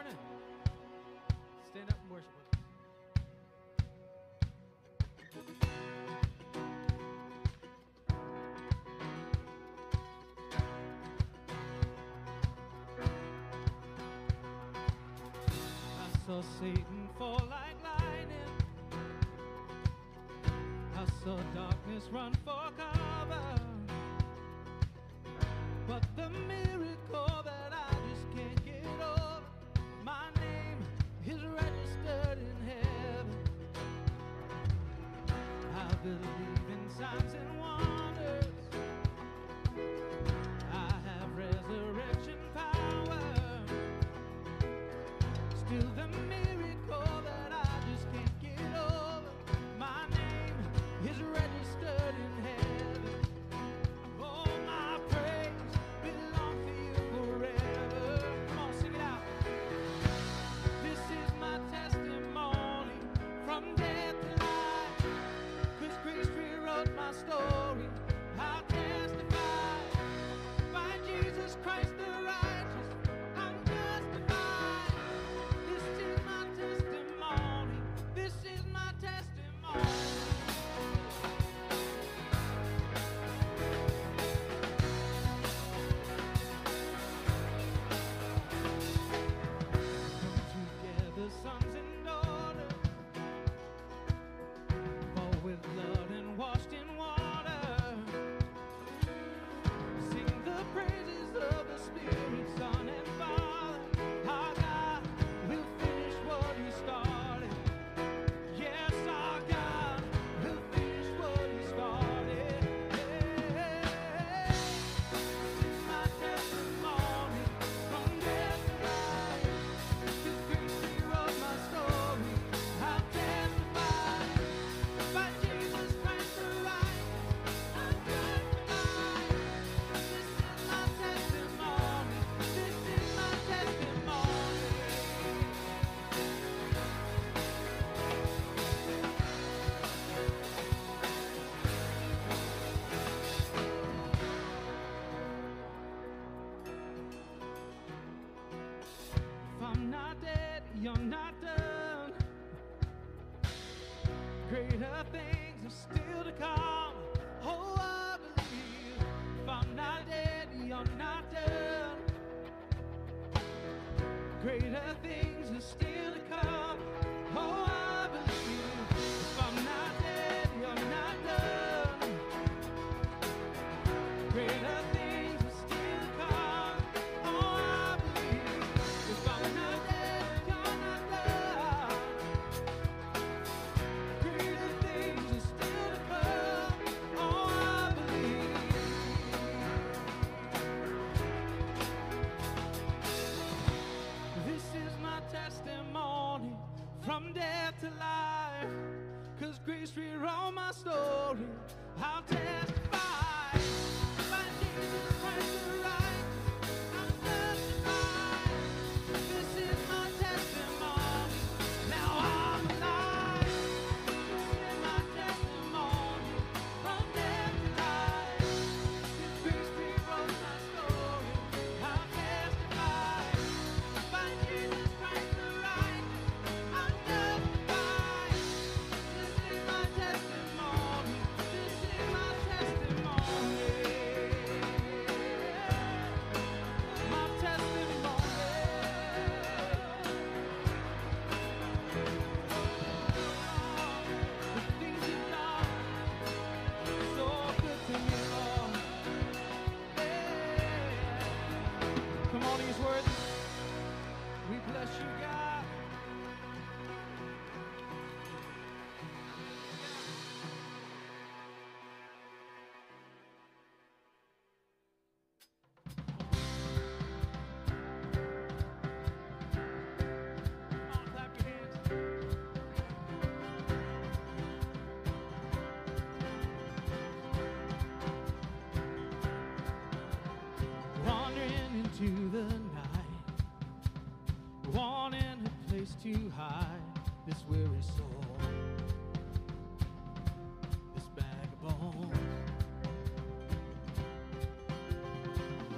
morning. Stand up and worship I saw Satan fall like lightning. I saw darkness run for God. believe in signs and wonders. I have resurrection power. Still the you're not done. Great up grace, we're all my soul. into the night, wanting a place to hide this weary soul, this bag of bones.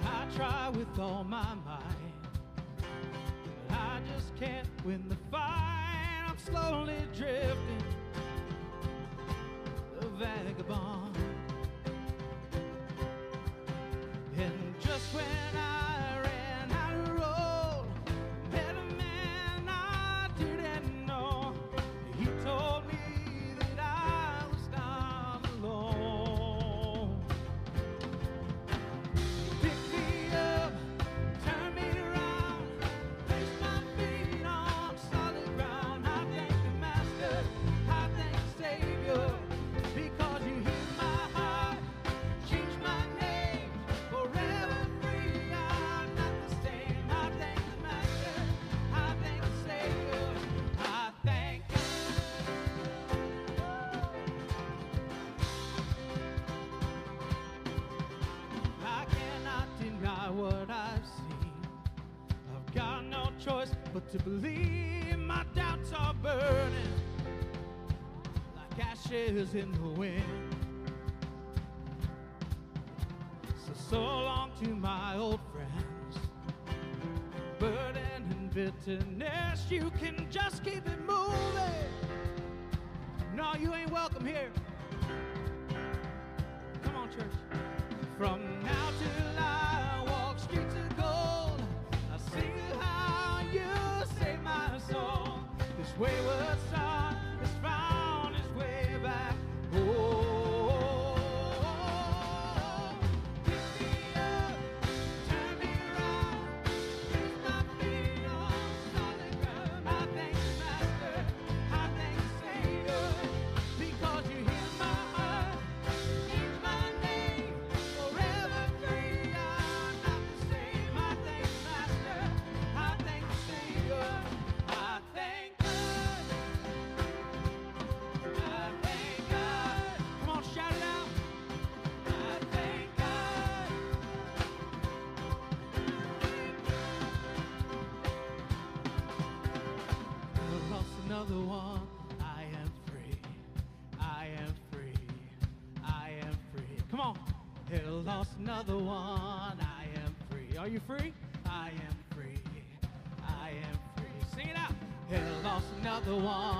I try with all my might, but I just can't win the fight. I'm slowly drifting. choice but to believe my doubts are burning like ashes in the wind. So, so long to my old friends. Burden and bitterness, you can just keep it moving. No, you ain't welcome here. 我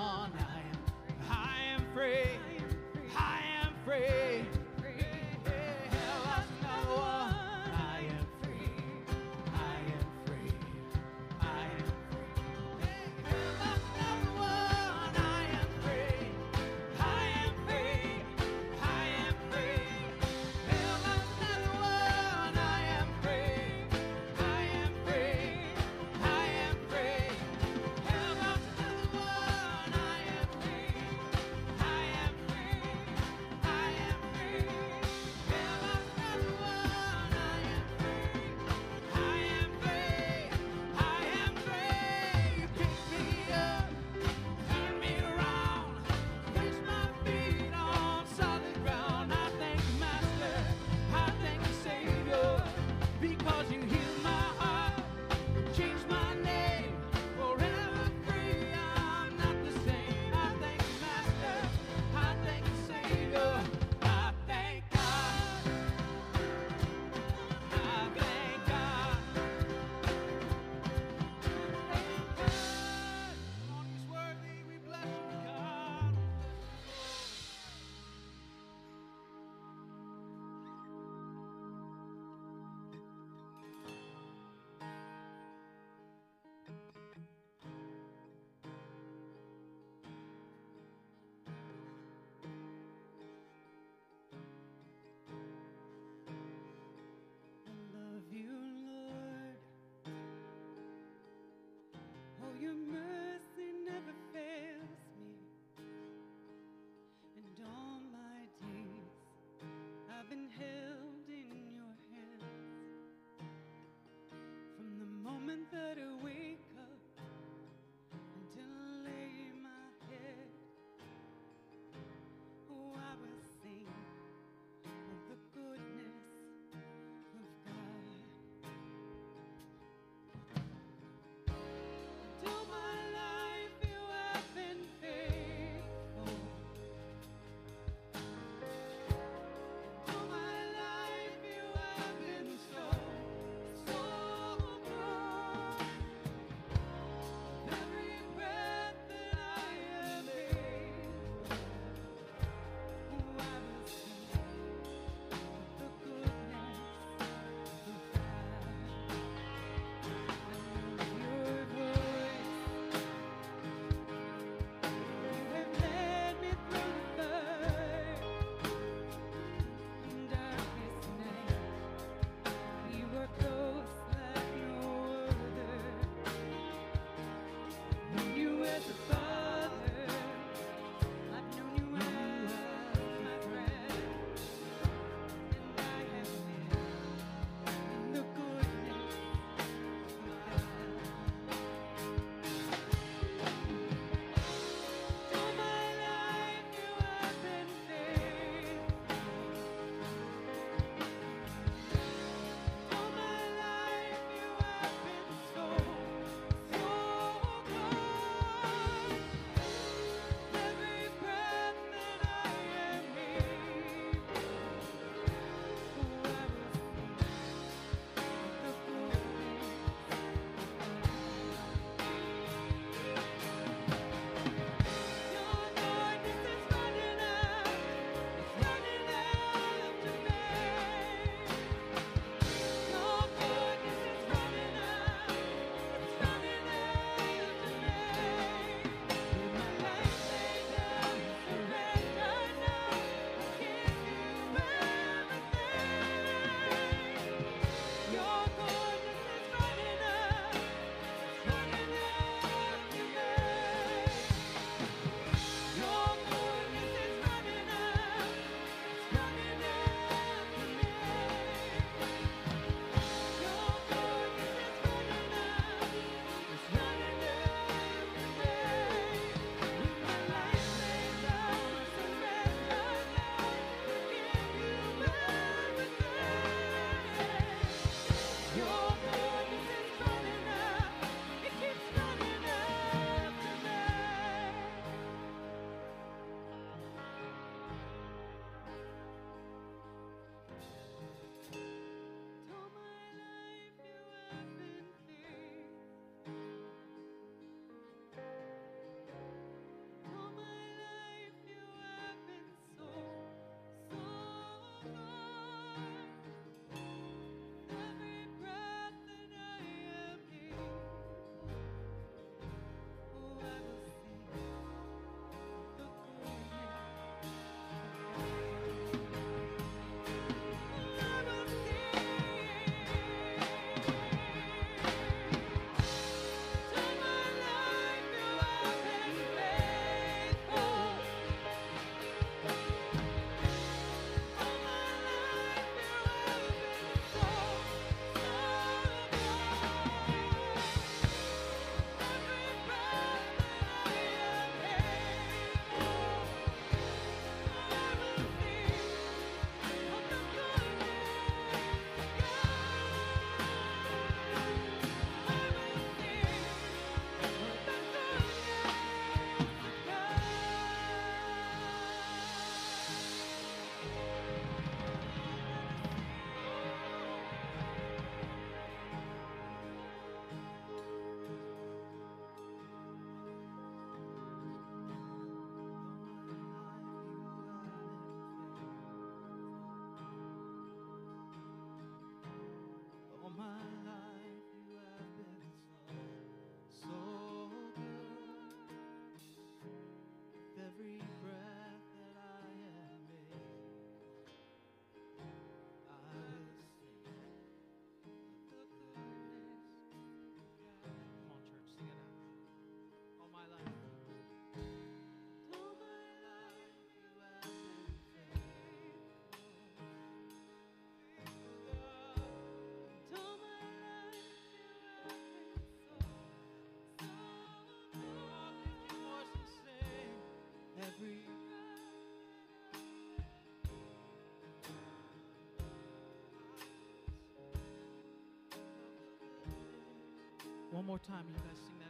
One more time, you guys sing that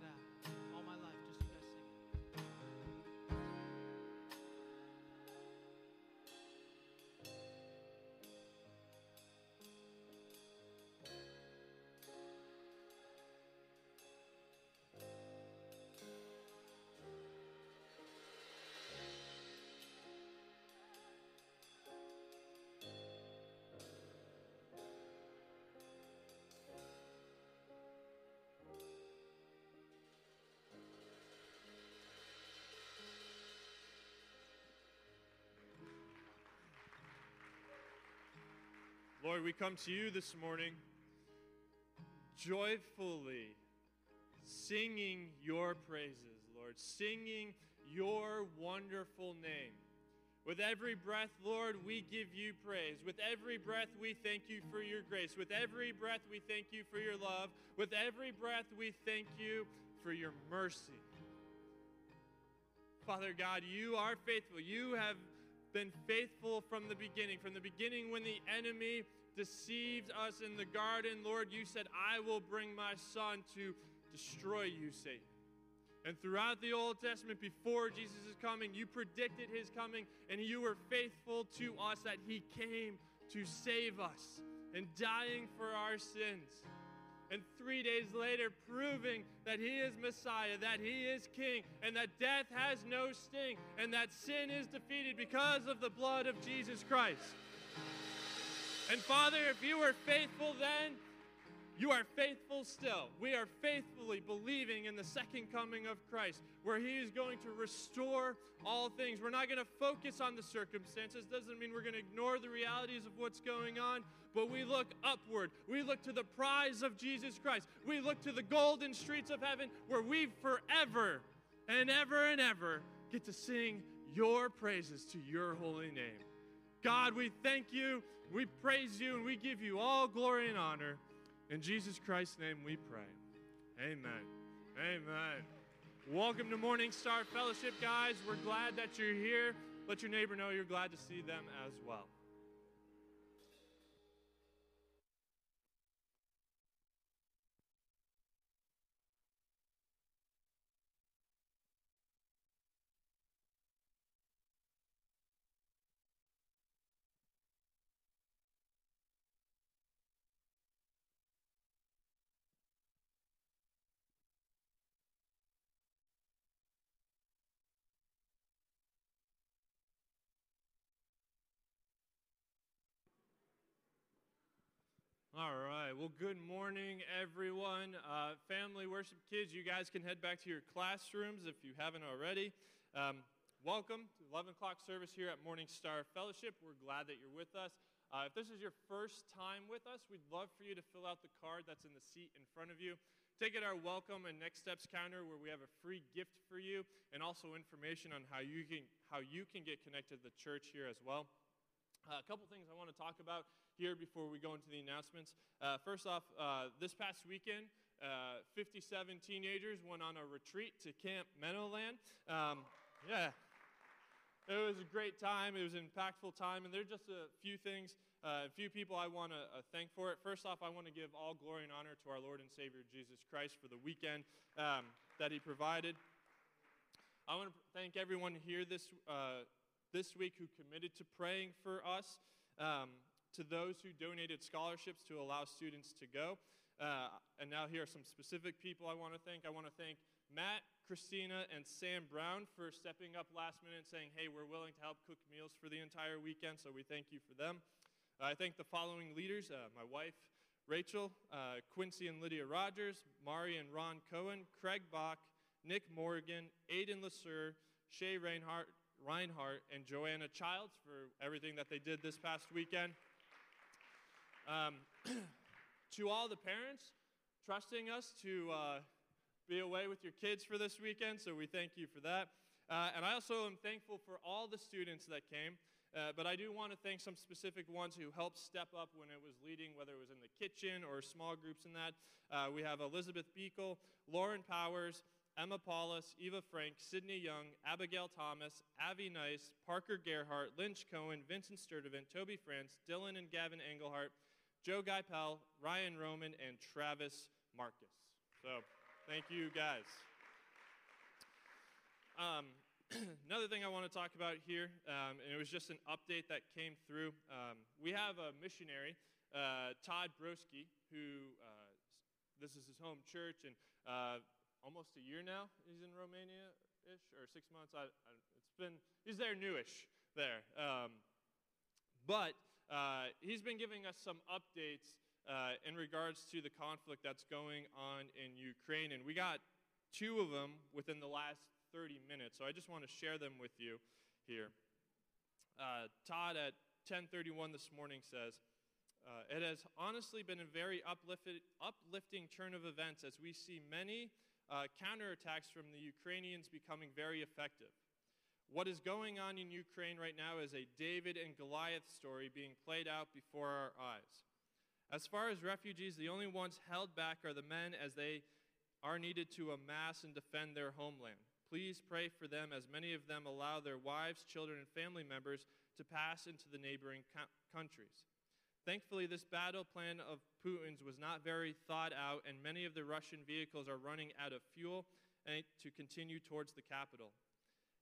Lord, we come to you this morning joyfully singing your praises, Lord, singing your wonderful name. With every breath, Lord, we give you praise. With every breath, we thank you for your grace. With every breath, we thank you for your love. With every breath, we thank you for your mercy. Father God, you are faithful. You have been faithful from the beginning. From the beginning, when the enemy deceived us in the garden, Lord, you said, I will bring my son to destroy you, Satan. And throughout the Old Testament, before Jesus' is coming, you predicted his coming, and you were faithful to us that he came to save us and dying for our sins. And three days later, proving that he is Messiah, that he is King, and that death has no sting, and that sin is defeated because of the blood of Jesus Christ. And Father, if you were faithful then, you are faithful still. We are faithfully believing in the second coming of Christ, where He is going to restore all things. We're not going to focus on the circumstances. Doesn't mean we're going to ignore the realities of what's going on, but we look upward. We look to the prize of Jesus Christ. We look to the golden streets of heaven, where we forever and ever and ever get to sing your praises to your holy name. God, we thank you, we praise you, and we give you all glory and honor. In Jesus Christ's name we pray. Amen. Amen. Welcome to Morning Star Fellowship, guys. We're glad that you're here. Let your neighbor know you're glad to see them as well. All right. Well, good morning, everyone. Uh, family worship kids, you guys can head back to your classrooms if you haven't already. Um, welcome to 11 o'clock service here at Morning Star Fellowship. We're glad that you're with us. Uh, if this is your first time with us, we'd love for you to fill out the card that's in the seat in front of you. Take it our welcome and next steps counter where we have a free gift for you and also information on how you can how you can get connected to the church here as well. Uh, a couple things I want to talk about here before we go into the announcements. Uh, first off, uh, this past weekend, uh, 57 teenagers went on a retreat to Camp Meadowland. Um, yeah, it was a great time. It was an impactful time, and there are just a few things, uh, a few people I want to uh, thank for it. First off, I want to give all glory and honor to our Lord and Savior Jesus Christ for the weekend um, that He provided. I want to thank everyone here this this week who committed to praying for us, um, to those who donated scholarships to allow students to go. Uh, and now, here are some specific people I want to thank. I want to thank Matt, Christina, and Sam Brown for stepping up last minute and saying, hey, we're willing to help cook meals for the entire weekend, so we thank you for them. Uh, I thank the following leaders uh, my wife, Rachel, uh, Quincy and Lydia Rogers, Mari and Ron Cohen, Craig Bach, Nick Morgan, Aiden Lasser, Shay Reinhardt, Reinhardt and Joanna Childs for everything that they did this past weekend. Um, to all the parents trusting us to uh, be away with your kids for this weekend, so we thank you for that. Uh, and I also am thankful for all the students that came. Uh, but I do want to thank some specific ones who helped step up when it was leading, whether it was in the kitchen or small groups in that. Uh, we have Elizabeth Beekle, Lauren Powers, Emma Paulus, Eva Frank, Sydney Young, Abigail Thomas, Avi Nice, Parker Gerhart, Lynch Cohen, Vincent Sturdivant, Toby France, Dylan and Gavin Engelhart, Joe Geipel, Ryan Roman, and Travis Marcus. So Thank you, guys. Um, another thing I want to talk about here, um, and it was just an update that came through. Um, we have a missionary, uh, Todd Broski, who uh, this is his home church, and uh, almost a year now he's in Romania ish, or six months. I, I, it's been he's there newish there, um, but uh, he's been giving us some updates uh, in regards to the conflict that's going on in Ukraine, and we got two of them within the last 30 minutes. So I just want to share them with you here. Uh, Todd at 10:31 this morning says, uh, "It has honestly been a very uplifted, uplifting turn of events as we see many uh, counterattacks from the Ukrainians becoming very effective. What is going on in Ukraine right now is a David and Goliath story being played out before our eyes. As far as refugees, the only ones held back are the men as they are needed to amass and defend their homeland. Please pray for them as many of them allow their wives, children, and family members to pass into the neighboring co- countries. Thankfully, this battle plan of Putin's was not very thought out, and many of the Russian vehicles are running out of fuel to continue towards the capital.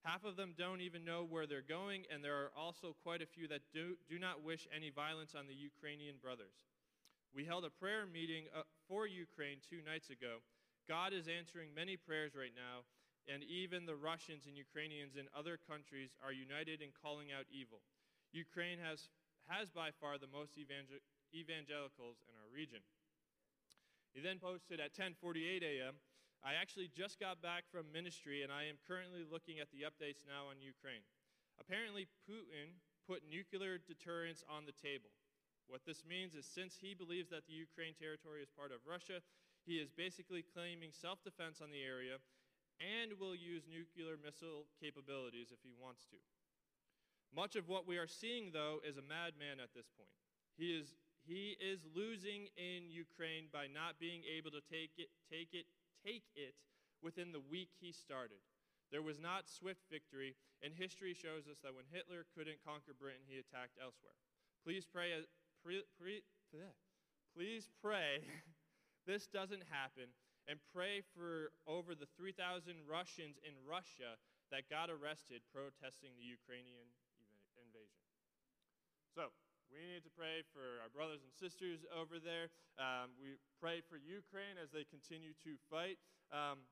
Half of them don't even know where they're going, and there are also quite a few that do, do not wish any violence on the Ukrainian brothers. We held a prayer meeting uh, for Ukraine two nights ago. God is answering many prayers right now, and even the Russians and Ukrainians in other countries are united in calling out evil. Ukraine has, has by far the most evangel- evangelicals in our region. He then posted at 10:48 a.m. I actually just got back from ministry and I am currently looking at the updates now on Ukraine. Apparently Putin put nuclear deterrence on the table. What this means is since he believes that the Ukraine territory is part of Russia, he is basically claiming self-defense on the area and will use nuclear missile capabilities if he wants to. Much of what we are seeing, though, is a madman at this point. He is, he is losing in Ukraine by not being able to take it, take it, take it within the week he started. There was not swift victory, and history shows us that when Hitler couldn't conquer Britain, he attacked elsewhere. Please pray, uh, pre, pre, please pray this doesn't happen and pray for over the 3,000 Russians in Russia that got arrested protesting the Ukrainian. So, we need to pray for our brothers and sisters over there. Um, we pray for Ukraine as they continue to fight. Um,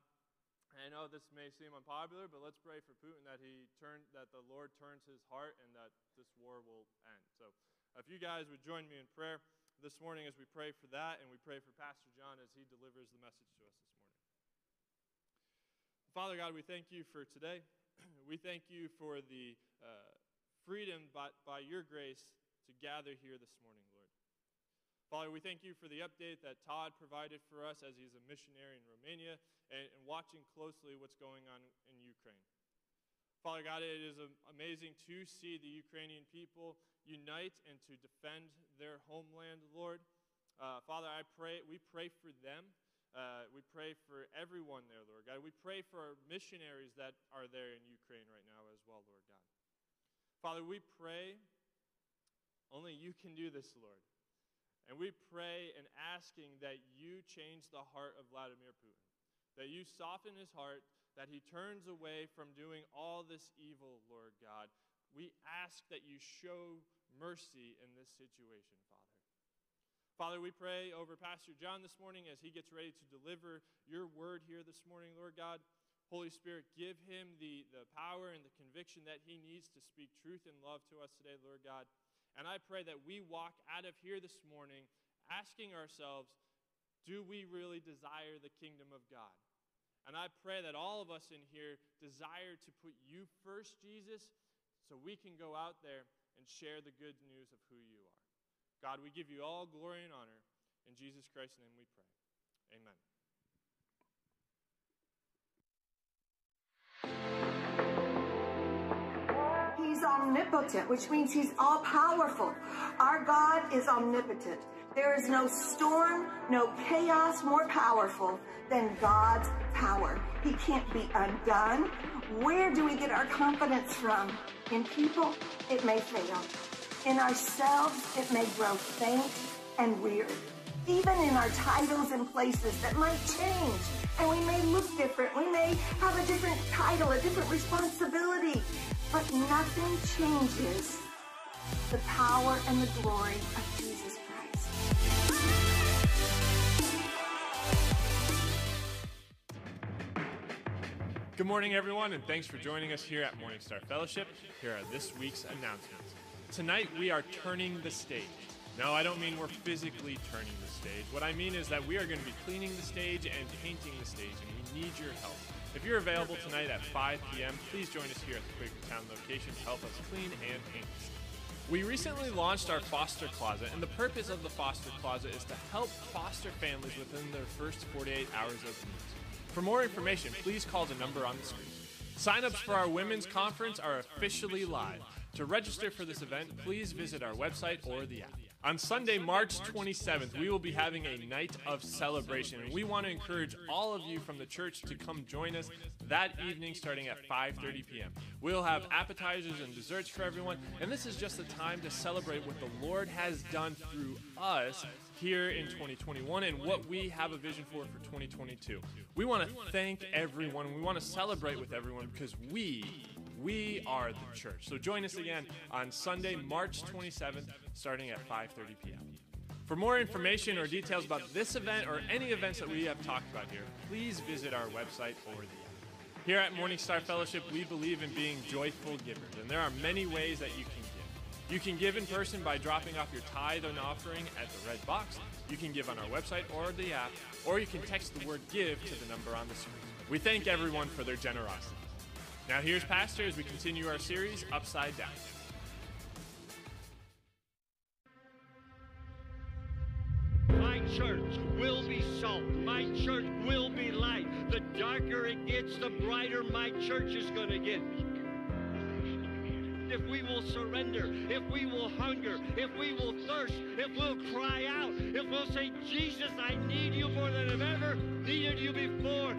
I know this may seem unpopular, but let's pray for Putin that he turn, that the Lord turns his heart and that this war will end. So, if you guys would join me in prayer this morning as we pray for that, and we pray for Pastor John as he delivers the message to us this morning. Father God, we thank you for today. we thank you for the uh, freedom by, by your grace to gather here this morning, Lord. Father, we thank you for the update that Todd provided for us as he's a missionary in Romania and, and watching closely what's going on in Ukraine. Father God, it is amazing to see the Ukrainian people unite and to defend their homeland, Lord. Uh, Father, I pray, we pray for them. Uh, we pray for everyone there, Lord God. We pray for our missionaries that are there in Ukraine right now as well, Lord God. Father, we pray only you can do this, Lord. And we pray and asking that you change the heart of Vladimir Putin, that you soften his heart that he turns away from doing all this evil, Lord God. We ask that you show mercy in this situation, Father. Father, we pray over Pastor John this morning as he gets ready to deliver your word here this morning, Lord God. Holy Spirit, give him the, the power and the conviction that he needs to speak truth and love to us today, Lord God. And I pray that we walk out of here this morning asking ourselves, do we really desire the kingdom of God? And I pray that all of us in here desire to put you first, Jesus, so we can go out there and share the good news of who you are. God, we give you all glory and honor. In Jesus Christ's name we pray. Amen. He's omnipotent, which means he's all powerful. Our God is omnipotent. There is no storm, no chaos more powerful than God's power. He can't be undone. Where do we get our confidence from? In people, it may fail. In ourselves, it may grow faint and weird. Even in our titles and places that might change. And we may look different. We may have a different title, a different responsibility. But nothing changes the power and the glory of Jesus Christ. Good morning, everyone, and thanks for joining us here at Morning Star Fellowship. Here are this week's announcements. Tonight, we are turning the stage. No, I don't mean we're physically turning the stage. What I mean is that we are going to be cleaning the stage and painting the stage, and we need your help. If you're available tonight at 5 p.m., please join us here at the Quakertown location to help us clean and paint. We recently launched our foster closet, and the purpose of the foster closet is to help foster families within their first 48 hours of news. For more information, please call the number on the screen. Sign-ups for our women's conference are officially live. To register for this event, please visit our website or the app. On Sunday, March 27th, we will be having a night of celebration, and we want to encourage all of you from the church to come join us that evening starting at 5:30 p.m. We'll have appetizers and desserts for everyone, and this is just the time to celebrate what the Lord has done through us here in 2021 and what we have a vision for for 2022. We want to thank everyone. We want to celebrate with everyone because we we are the church. So join us again on Sunday, March 27th, starting at 5:30 p.m. For more information or details about this event or any events that we have talked about here, please visit our website or the app. Here at Morning Star Fellowship, we believe in being joyful givers, and there are many ways that you can give. You can give in person by dropping off your tithe and offering at the red box. You can give on our website or the app, or you can text the word give to the number on the screen. We thank everyone for their generosity. Now, here's Pastor as we continue our series, Upside Down. My church will be salt. My church will be light. The darker it gets, the brighter my church is going to get. If we will surrender, if we will hunger, if we will thirst, if we'll cry out, if we'll say, Jesus, I need you more than I've ever needed you before.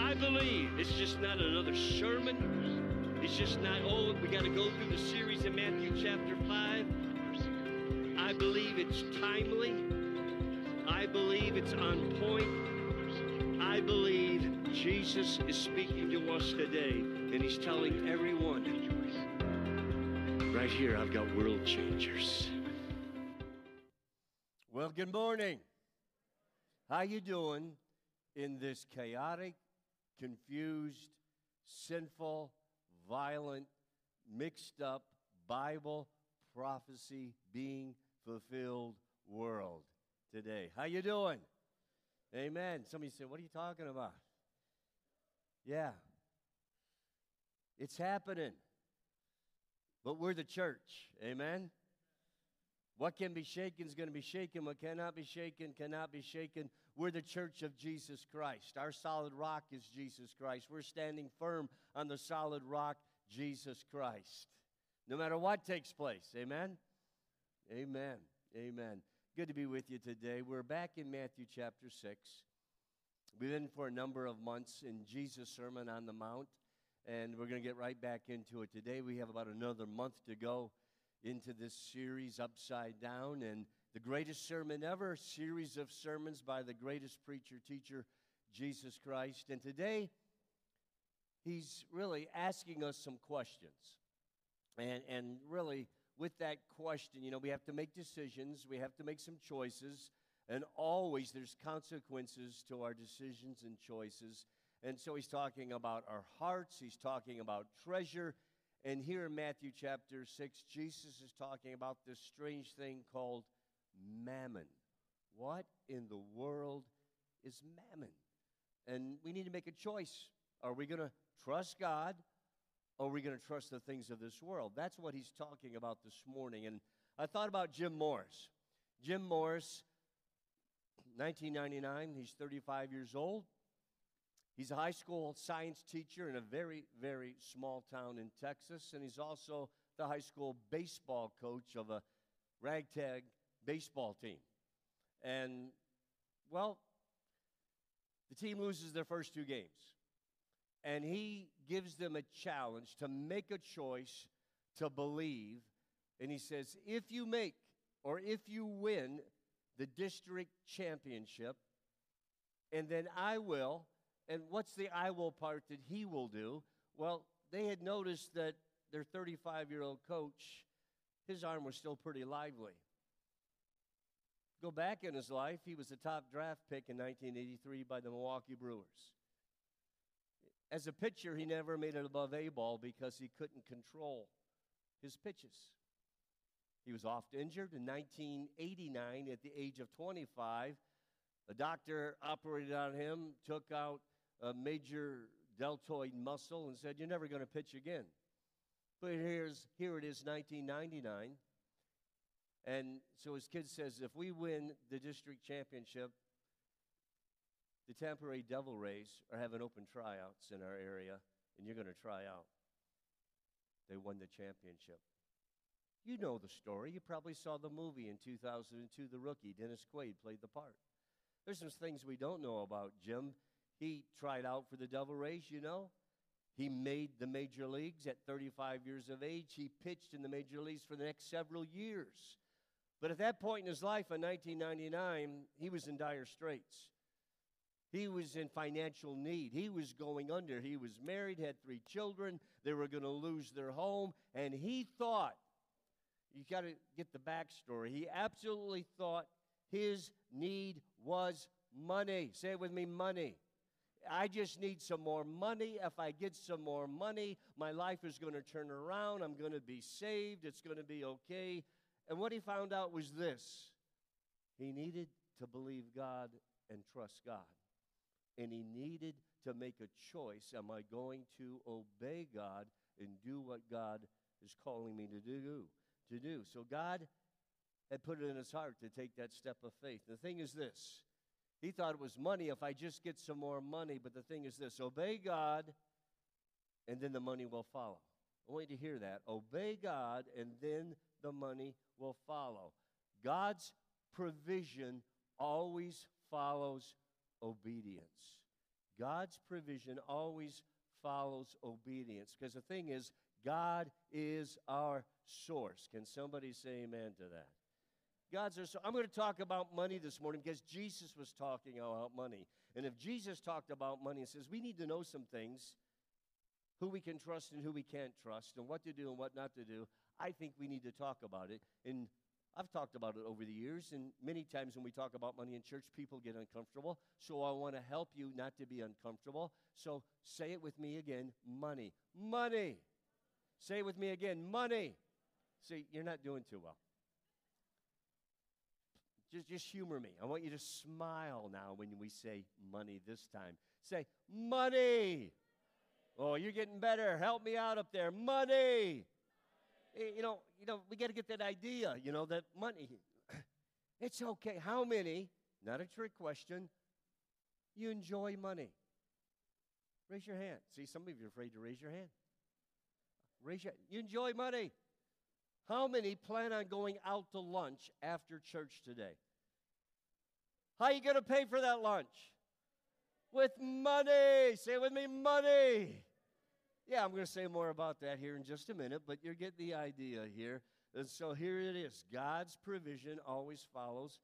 I believe it's just not another sermon. It's just not, oh, we got to go through the series in Matthew chapter 5. I believe it's timely. I believe it's on point. I believe Jesus is speaking to us today, and he's telling everyone, right here, I've got world changers. Well, good morning. How you doing in this chaotic, confused, sinful, violent, mixed up Bible prophecy being fulfilled world today? How you doing? Amen. Somebody said, "What are you talking about?" Yeah. It's happening. But we're the church. Amen. What can be shaken is going to be shaken. What cannot be shaken cannot be shaken. We're the church of Jesus Christ. Our solid rock is Jesus Christ. We're standing firm on the solid rock, Jesus Christ. No matter what takes place. Amen? Amen. Amen. Good to be with you today. We're back in Matthew chapter 6. We've been for a number of months in Jesus' Sermon on the Mount, and we're going to get right back into it today. We have about another month to go into this series, Upside Down, and the greatest sermon ever series of sermons by the greatest preacher, teacher, Jesus Christ. And today, he's really asking us some questions. And, and really, with that question, you know, we have to make decisions, we have to make some choices, and always there's consequences to our decisions and choices. And so he's talking about our hearts, he's talking about treasure. And here in Matthew chapter 6, Jesus is talking about this strange thing called mammon. What in the world is mammon? And we need to make a choice. Are we going to trust God or are we going to trust the things of this world? That's what he's talking about this morning. And I thought about Jim Morris. Jim Morris, 1999, he's 35 years old. He's a high school science teacher in a very, very small town in Texas, and he's also the high school baseball coach of a ragtag baseball team. And, well, the team loses their first two games. And he gives them a challenge to make a choice to believe. And he says, if you make or if you win, the district championship, and then I will. And what's the I will part that he will do? Well, they had noticed that their 35 year old coach, his arm was still pretty lively. Go back in his life, he was a top draft pick in 1983 by the Milwaukee Brewers. As a pitcher, he never made it above A ball because he couldn't control his pitches. He was oft injured in 1989 at the age of 25. A doctor operated on him, took out a major deltoid muscle, and said, You're never going to pitch again. But here's, here it is, 1999. And so his kid says, If we win the district championship, the Tampa Bay Devil Rays are having open tryouts in our area, and you're going to try out. They won the championship. You know the story. You probably saw the movie in 2002, The Rookie. Dennis Quaid played the part. There's some things we don't know about Jim. He tried out for the Devil Rays, you know. He made the major leagues at 35 years of age. He pitched in the major leagues for the next several years. But at that point in his life, in 1999, he was in dire straits. He was in financial need. He was going under. He was married, had three children. They were going to lose their home. And he thought you got to get the backstory. He absolutely thought his need was money. Say it with me money. I just need some more money. If I get some more money, my life is going to turn around. I'm going to be saved. It's going to be okay. And what he found out was this he needed to believe God and trust God. And he needed to make a choice. Am I going to obey God and do what God is calling me to do? to do. So God had put it in his heart to take that step of faith. The thing is this he thought it was money if I just get some more money, but the thing is this obey God, and then the money will follow. I want you to hear that. Obey God, and then the money will follow. God's provision always follows obedience. God's provision always follows obedience. Because the thing is, God is our source. Can somebody say amen to that? God's our source. I'm going to talk about money this morning because Jesus was talking about money. And if Jesus talked about money and says we need to know some things, who we can trust and who we can't trust, and what to do and what not to do, I think we need to talk about it. And I've talked about it over the years, and many times when we talk about money in church, people get uncomfortable. So I want to help you not to be uncomfortable. So say it with me again money. Money. Say it with me again money. See, you're not doing too well. Just, just humor me. I want you to smile now when we say money this time. Say, money. Oh, you're getting better. Help me out up there. Money. Eh, you know, you know, we got to get that idea, you know, that money. It's okay. How many, not a trick question, you enjoy money? Raise your hand. See, some of you are afraid to raise your hand. Raise your You enjoy money. How many plan on going out to lunch after church today? How are you going to pay for that lunch? With money. Say with me, money. Yeah, I'm going to say more about that here in just a minute, but you get the idea here. And so here it is God's provision always follows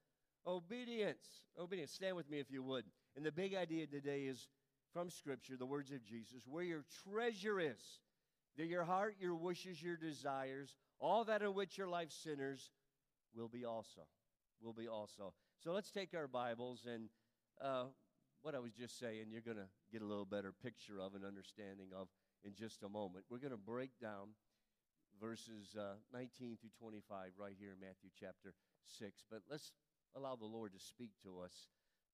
obedience. Obedience. Stand with me if you would. And the big idea today is from Scripture, the words of Jesus where your treasure is, that your heart, your wishes, your desires, all that in which your life centers will be also. Will be also. So let's take our Bibles and uh, what I was just saying, you're going to get a little better picture of and understanding of in just a moment. We're going to break down verses uh, 19 through 25 right here in Matthew chapter 6. But let's allow the Lord to speak to us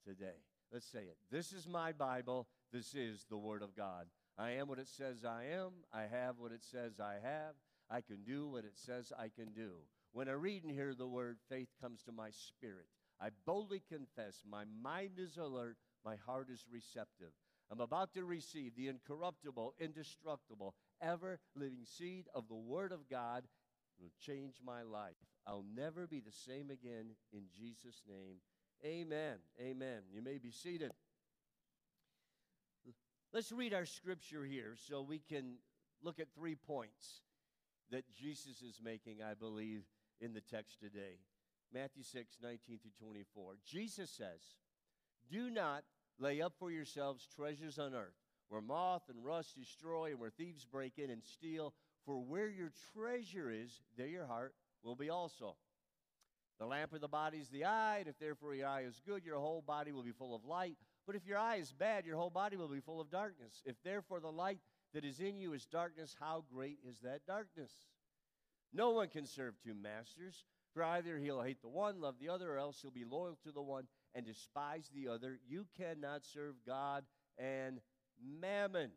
today. Let's say it. This is my Bible. This is the Word of God. I am what it says I am. I have what it says I have. I can do what it says I can do. When I read and hear the word, faith comes to my spirit. I boldly confess, my mind is alert, my heart is receptive. I'm about to receive the incorruptible, indestructible, ever living seed of the Word of God. It will change my life. I'll never be the same again in Jesus' name. Amen. Amen. You may be seated. Let's read our scripture here so we can look at three points that Jesus is making, I believe, in the text today. Matthew 6, 19 through 24. Jesus says, Do not lay up for yourselves treasures on earth, where moth and rust destroy, and where thieves break in and steal. For where your treasure is, there your heart will be also. The lamp of the body is the eye, and if therefore your eye is good, your whole body will be full of light. But if your eye is bad, your whole body will be full of darkness. If therefore the light that is in you is darkness, how great is that darkness? No one can serve two masters, for either he'll hate the one, love the other, or else he'll be loyal to the one and despise the other. You cannot serve God and mammon.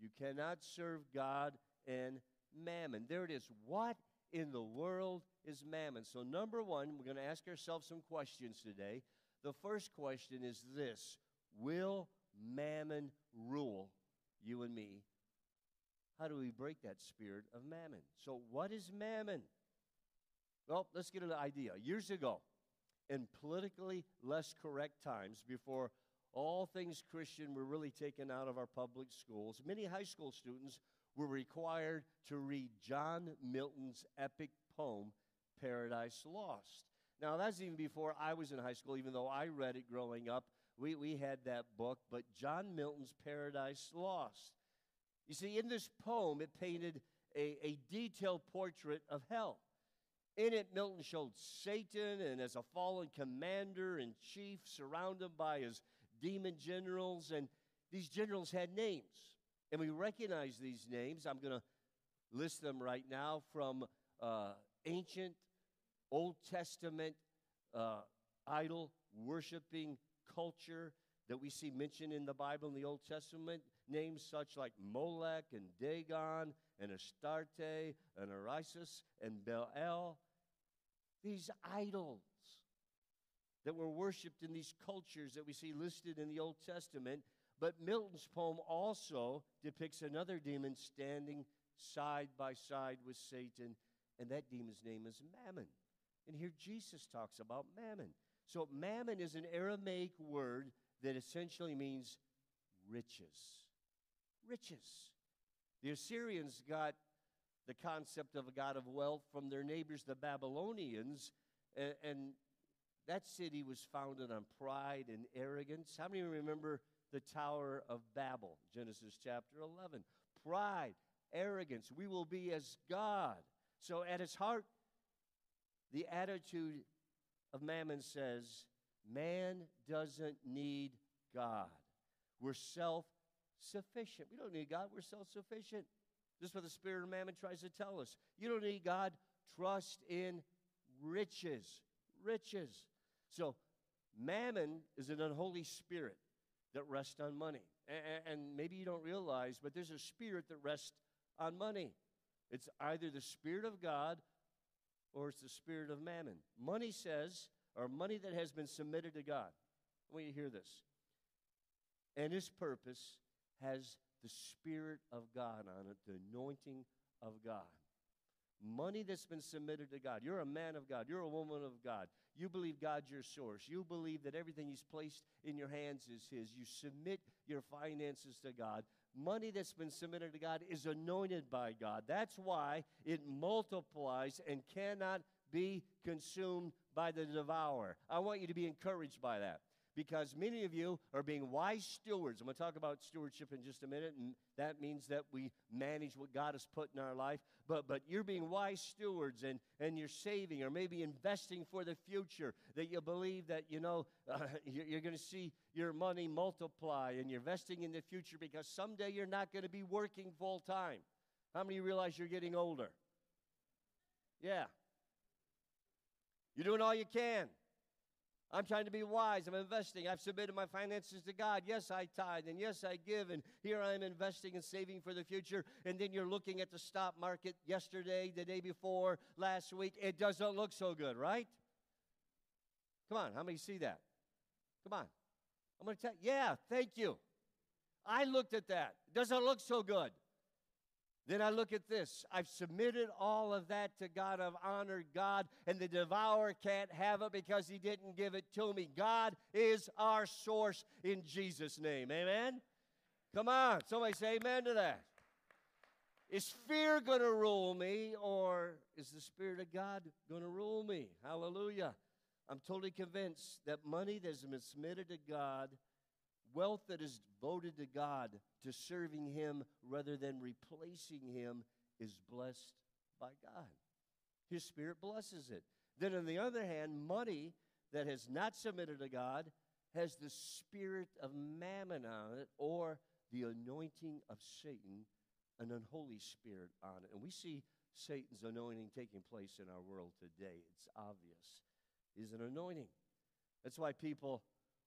You cannot serve God and mammon. There it is. What in the world is mammon? So, number one, we're going to ask ourselves some questions today. The first question is this Will mammon rule you and me? How do we break that spirit of mammon? So, what is mammon? Well, let's get an idea. Years ago, in politically less correct times, before all things Christian were really taken out of our public schools, many high school students were required to read John Milton's epic poem, Paradise Lost. Now, that's even before I was in high school, even though I read it growing up. We, we had that book, but John Milton's Paradise Lost. You see, in this poem, it painted a, a detailed portrait of hell. In it, Milton showed Satan and as a fallen commander in chief, surrounded by his demon generals, and these generals had names. And we recognize these names. I'm going to list them right now from uh, ancient Old Testament uh, idol worshiping culture that we see mentioned in the Bible in the Old Testament. Names such like Molech and Dagon and Astarte and Osiris and Baal. These idols that were worshiped in these cultures that we see listed in the Old Testament. But Milton's poem also depicts another demon standing side by side with Satan, and that demon's name is Mammon. And here Jesus talks about Mammon. So, Mammon is an Aramaic word that essentially means riches. Riches. The Assyrians got the concept of a god of wealth from their neighbors, the Babylonians, and, and that city was founded on pride and arrogance. How many remember the Tower of Babel, Genesis chapter 11? Pride, arrogance. We will be as God. So, at its heart, the attitude of Mammon says, man doesn't need God. We're self sufficient. We don't need God, we're self sufficient. This is what the spirit of mammon tries to tell us. You don't need God, trust in riches. Riches. So, mammon is an unholy spirit that rests on money. And maybe you don't realize, but there's a spirit that rests on money. It's either the spirit of God or it's the spirit of mammon. Money says, or money that has been submitted to God. Want you hear this. And his purpose has the Spirit of God on it, the anointing of God. Money that's been submitted to God. You're a man of God. You're a woman of God. You believe God's your source. You believe that everything He's placed in your hands is His. You submit your finances to God. Money that's been submitted to God is anointed by God. That's why it multiplies and cannot be consumed by the devourer. I want you to be encouraged by that because many of you are being wise stewards. I'm going to talk about stewardship in just a minute, and that means that we manage what God has put in our life. But, but you're being wise stewards and, and you're saving or maybe investing for the future, that you believe that, you know, uh, you're, you're going to see your money multiply and you're investing in the future because someday you're not going to be working full time. How many realize you're getting older? Yeah. You're doing all you can. I'm trying to be wise. I'm investing. I've submitted my finances to God. Yes, I tithe, and yes, I give, and here I am investing and saving for the future. And then you're looking at the stock market yesterday, the day before, last week. It doesn't look so good, right? Come on, how many see that? Come on. I'm going to tell you. Yeah, thank you. I looked at that. It doesn't look so good. Then I look at this. I've submitted all of that to God. I've honored God, and the devourer can't have it because he didn't give it to me. God is our source in Jesus' name. Amen? Come on. Somebody say amen to that. Is fear going to rule me, or is the Spirit of God going to rule me? Hallelujah. I'm totally convinced that money that has been submitted to God, wealth that is devoted to God, to serving Him rather than replacing Him, is blessed by God. His Spirit blesses it. Then, on the other hand, money that has not submitted to God has the spirit of mammon on it or the anointing of Satan, an unholy spirit on it. And we see Satan's anointing taking place in our world today. It's obvious. Is an anointing. That's why people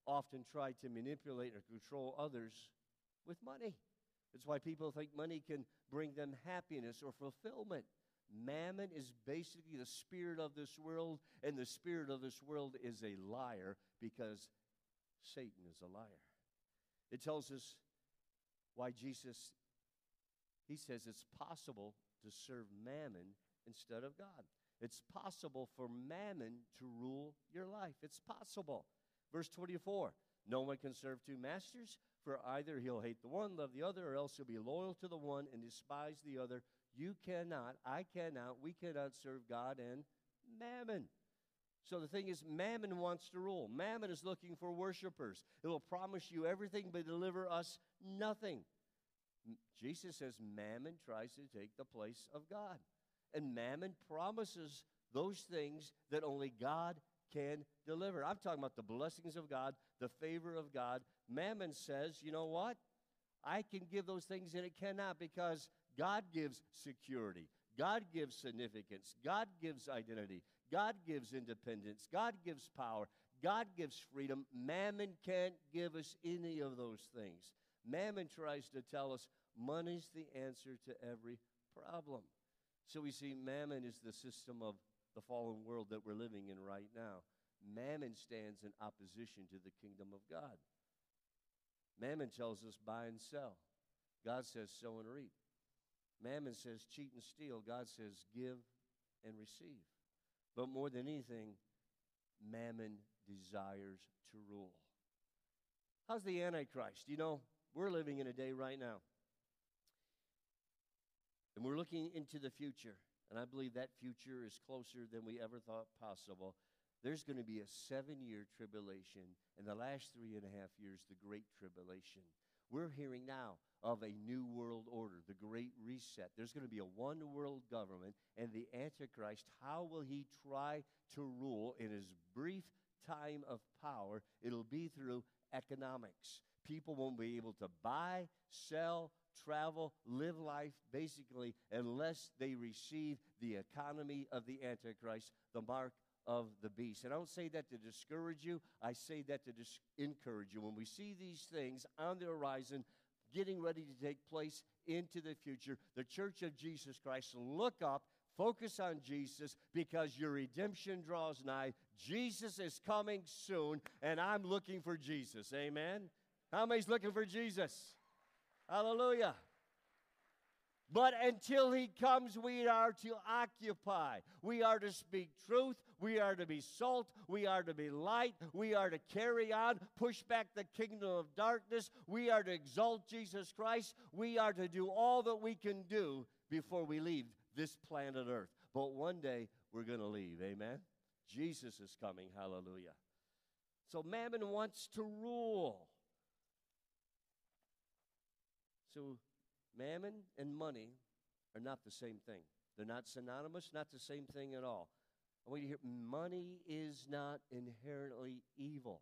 often try to manipulate or control others with money. That's why people think money can bring them happiness or fulfillment. Mammon is basically the spirit of this world, and the spirit of this world is a liar because Satan is a liar. It tells us why Jesus, he says it's possible to serve mammon instead of God. It's possible for mammon to rule your life. It's possible. Verse 24 No one can serve two masters, for either he'll hate the one, love the other, or else he'll be loyal to the one and despise the other. You cannot, I cannot, we cannot serve God and mammon. So the thing is, Mammon wants to rule. Mammon is looking for worshipers. It will promise you everything but deliver us nothing. Jesus says Mammon tries to take the place of God. And Mammon promises those things that only God can deliver. I'm talking about the blessings of God, the favor of God. Mammon says, you know what? I can give those things and it cannot because God gives security. God gives significance. God gives identity. God gives independence. God gives power. God gives freedom. Mammon can't give us any of those things. Mammon tries to tell us money's the answer to every problem. So we see mammon is the system of the fallen world that we're living in right now. Mammon stands in opposition to the kingdom of God. Mammon tells us buy and sell. God says sow and reap. Mammon says cheat and steal. God says give and receive. But more than anything, mammon desires to rule. How's the Antichrist? You know, we're living in a day right now. And we're looking into the future. And I believe that future is closer than we ever thought possible. There's going to be a seven year tribulation, and the last three and a half years, the Great Tribulation. We're hearing now of a new world order, the Great Reset. There's going to be a one world government, and the Antichrist, how will he try to rule in his brief time of power? It'll be through economics. People won't be able to buy, sell, travel, live life basically unless they receive the economy of the Antichrist, the mark of the beast. And I don't say that to discourage you, I say that to dis- encourage you. When we see these things on the horizon, getting ready to take place into the future, the church of Jesus Christ, look up, focus on Jesus because your redemption draws nigh. Jesus is coming soon, and I'm looking for Jesus. Amen. How many's looking for Jesus? Hallelujah. But until he comes, we are to occupy. We are to speak truth. We are to be salt. We are to be light. We are to carry on, push back the kingdom of darkness. We are to exalt Jesus Christ. We are to do all that we can do before we leave this planet Earth. But one day we're going to leave. Amen? Jesus is coming. Hallelujah. So Mammon wants to rule. So Mammon and money are not the same thing. They're not synonymous, not the same thing at all. I want you to hear money is not inherently evil.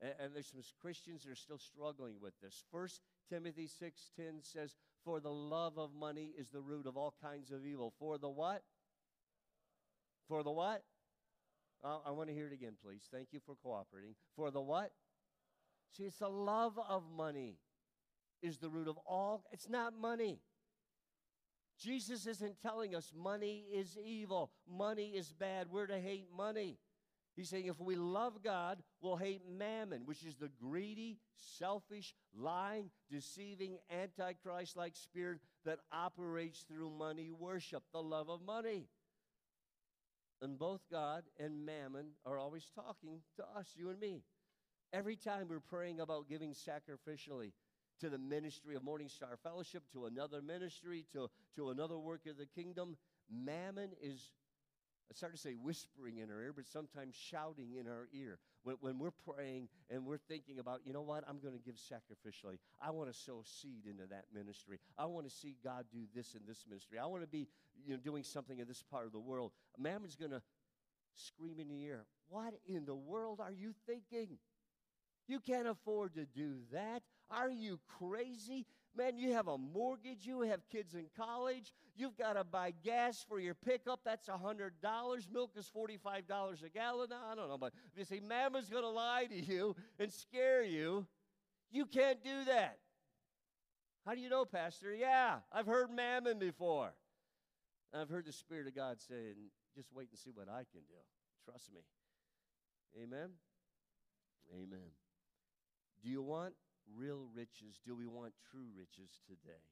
And, and there's some Christians that are still struggling with this. First Timothy 6:10 says, For the love of money is the root of all kinds of evil. For the what? For the what? I want to hear it again, please. Thank you for cooperating. For the what? See, it's the love of money is the root of all. It's not money. Jesus isn't telling us money is evil, money is bad. We're to hate money. He's saying if we love God, we'll hate mammon, which is the greedy, selfish, lying, deceiving, antichrist like spirit that operates through money worship, the love of money. And both God and mammon are always talking to us, you and me. Every time we're praying about giving sacrificially, to the ministry of Morning Star Fellowship, to another ministry, to, to another work of the kingdom. mammon is, I start to say whispering in our ear, but sometimes shouting in our ear. When, when we're praying and we're thinking about, you know what, I'm going to give sacrificially. I want to sow seed into that ministry. I want to see God do this in this ministry. I want to be you know, doing something in this part of the world. Mammon's going to scream in the ear, What in the world are you thinking? You can't afford to do that. Are you crazy? Man, you have a mortgage, you have kids in college, you've got to buy gas for your pickup, that's $100. Milk is $45 a gallon. I don't know, but you say Mammon's going to lie to you and scare you, you can't do that. How do you know, Pastor? Yeah, I've heard Mammon before. I've heard the Spirit of God saying, just wait and see what I can do. Trust me. Amen? Amen. Do you want real riches? Do we want true riches today?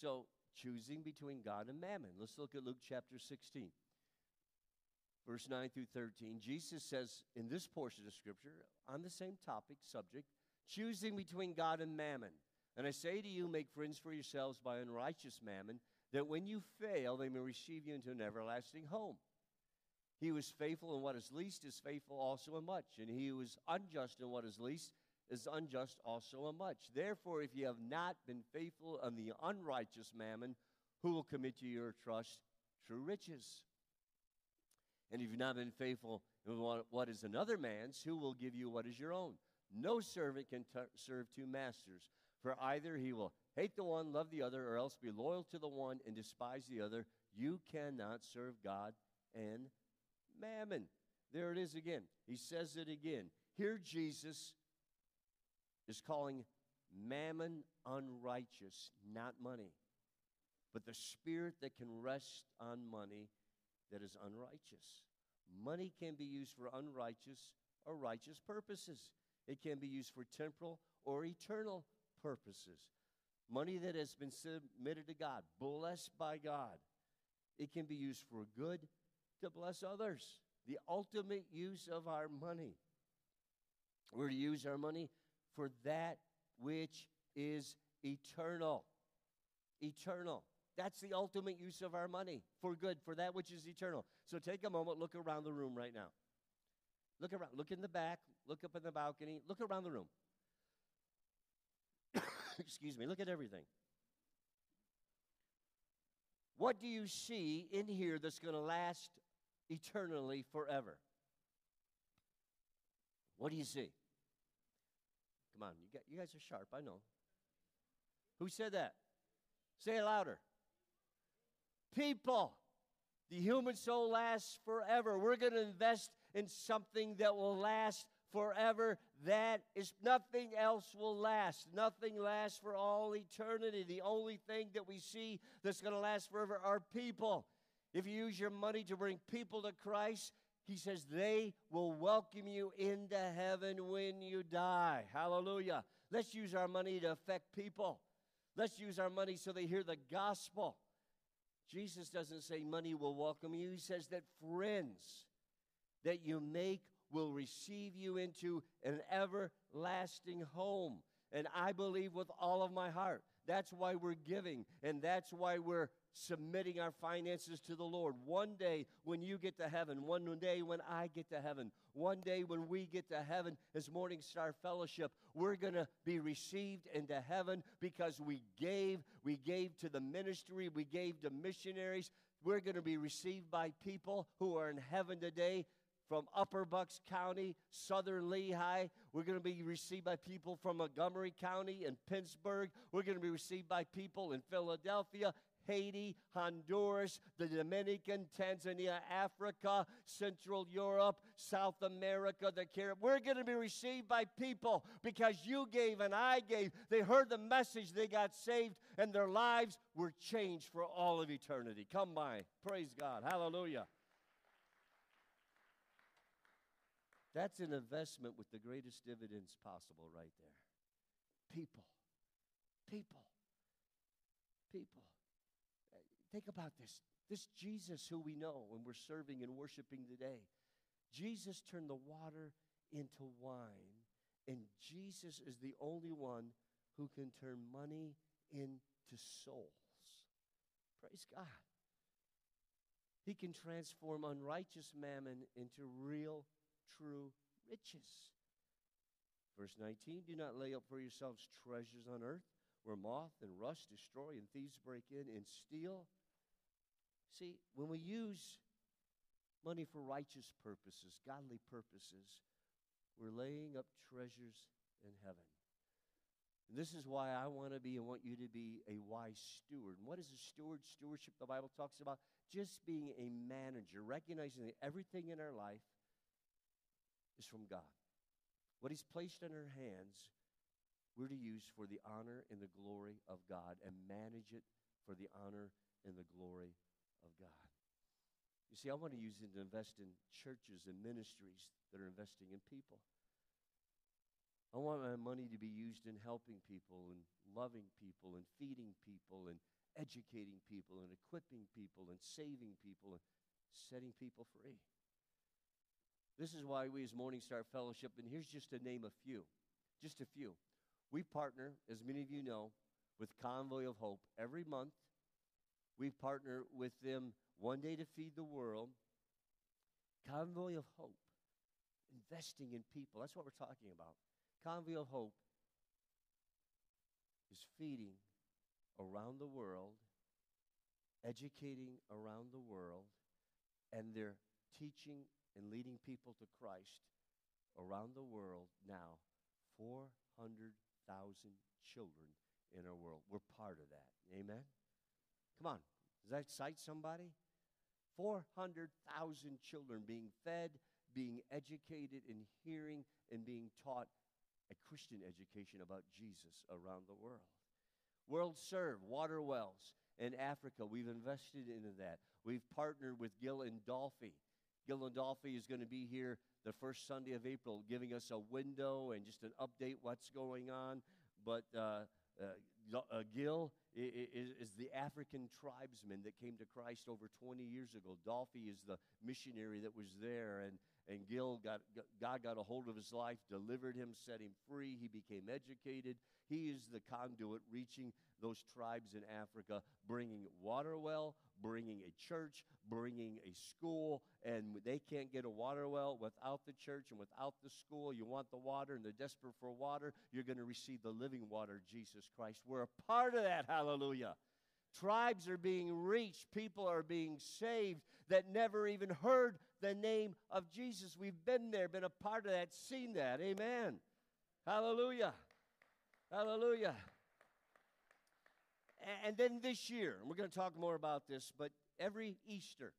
So, choosing between God and mammon. Let's look at Luke chapter 16, verse 9 through 13. Jesus says in this portion of Scripture, on the same topic, subject, choosing between God and mammon. And I say to you, make friends for yourselves by unrighteous mammon, that when you fail, they may receive you into an everlasting home. He was faithful in what is least is faithful also in much, and he who is unjust in what is least is unjust also in much. Therefore, if you have not been faithful on the unrighteous mammon, who will commit to your trust true riches? And if you've not been faithful in what is another man's, who will give you what is your own? No servant can t- serve two masters, for either he will hate the one, love the other, or else be loyal to the one and despise the other. You cannot serve God and mammon. There it is again. He says it again. Here, Jesus is calling mammon unrighteous, not money, but the spirit that can rest on money that is unrighteous. Money can be used for unrighteous or righteous purposes. It can be used for temporal or eternal purposes. Money that has been submitted to God, blessed by God. It can be used for good to bless others. The ultimate use of our money. We're to use our money for that which is eternal. Eternal. That's the ultimate use of our money for good, for that which is eternal. So take a moment, look around the room right now. Look around, look in the back, look up in the balcony, look around the room. Excuse me, look at everything. What do you see in here that's going to last eternally forever? What do you see? Come on, you, you guys are sharp, I know. Who said that? Say it louder. People. The human soul lasts forever. We're going to invest in something that will last forever. That is nothing else will last. Nothing lasts for all eternity. The only thing that we see that's going to last forever are people. If you use your money to bring people to Christ, he says they will welcome you into heaven when you die. Hallelujah. Let's use our money to affect people. Let's use our money so they hear the gospel. Jesus doesn't say money will welcome you. He says that friends that you make will receive you into an everlasting home. And I believe with all of my heart. That's why we're giving, and that's why we're submitting our finances to the Lord. One day when you get to heaven, one day when I get to heaven, one day when we get to heaven as Morning Star Fellowship, we're going to be received into heaven because we gave, we gave to the ministry, we gave to missionaries. We're going to be received by people who are in heaven today from Upper Bucks County, Southern Lehigh. We're going to be received by people from Montgomery County and Pittsburgh. We're going to be received by people in Philadelphia, Haiti, Honduras, the Dominican, Tanzania, Africa, Central Europe, South America, the Caribbean. We're going to be received by people because you gave and I gave. They heard the message, they got saved, and their lives were changed for all of eternity. Come by. Praise God. Hallelujah. That's an investment with the greatest dividends possible right there. People. People. People. Think about this. This Jesus who we know and we're serving and worshiping today. Jesus turned the water into wine, and Jesus is the only one who can turn money into souls. Praise God. He can transform unrighteous mammon into real, true riches. Verse 19 Do not lay up for yourselves treasures on earth where moth and rust destroy and thieves break in and steal. See, when we use money for righteous purposes, godly purposes, we're laying up treasures in heaven. And this is why I want to be and want you to be a wise steward. And what is a steward? Stewardship, the Bible talks about just being a manager, recognizing that everything in our life is from God. What He's placed in our hands, we're to use for the honor and the glory of God and manage it for the honor and the glory of God. You see, I want to use it to invest in churches and ministries that are investing in people. I want my money to be used in helping people and loving people and feeding people and educating people and equipping people and saving people and setting people free. This is why we as Morning Star Fellowship, and here's just to name a few, just a few. We partner, as many of you know, with Convoy of Hope every month. We partner with them one day to feed the world. Convoy of Hope, investing in people. That's what we're talking about. Convoy of Hope is feeding around the world, educating around the world, and they're teaching and leading people to Christ around the world now. 400,000 children in our world. We're part of that. Amen? Come on. Does that excite somebody? 400,000 children being fed, being educated, and hearing and being taught a Christian education about Jesus around the world. World Serve, water wells in Africa. We've invested into that. We've partnered with Gil and Dolphy. Gil and Dolphy is going to be here the first Sunday of April, giving us a window and just an update what's going on. But uh, uh, Gil is, is, the African tribesman that came to Christ over 20 years ago. Dolphy is the missionary that was there, and and Gil got God got a hold of his life, delivered him, set him free. He became educated. He is the conduit reaching those tribes in Africa, bringing water well, bringing a church, bringing a school, and they can't get a water well without the church and without the school. You want the water, and they're desperate for water. You're going to receive the living water, Jesus Christ. We're a part of that. Hallelujah. Tribes are being reached, people are being saved that never even heard the name of Jesus. We've been there, been a part of that, seen that. Amen. Hallelujah. Hallelujah. And then this year, and we're going to talk more about this, but every Easter,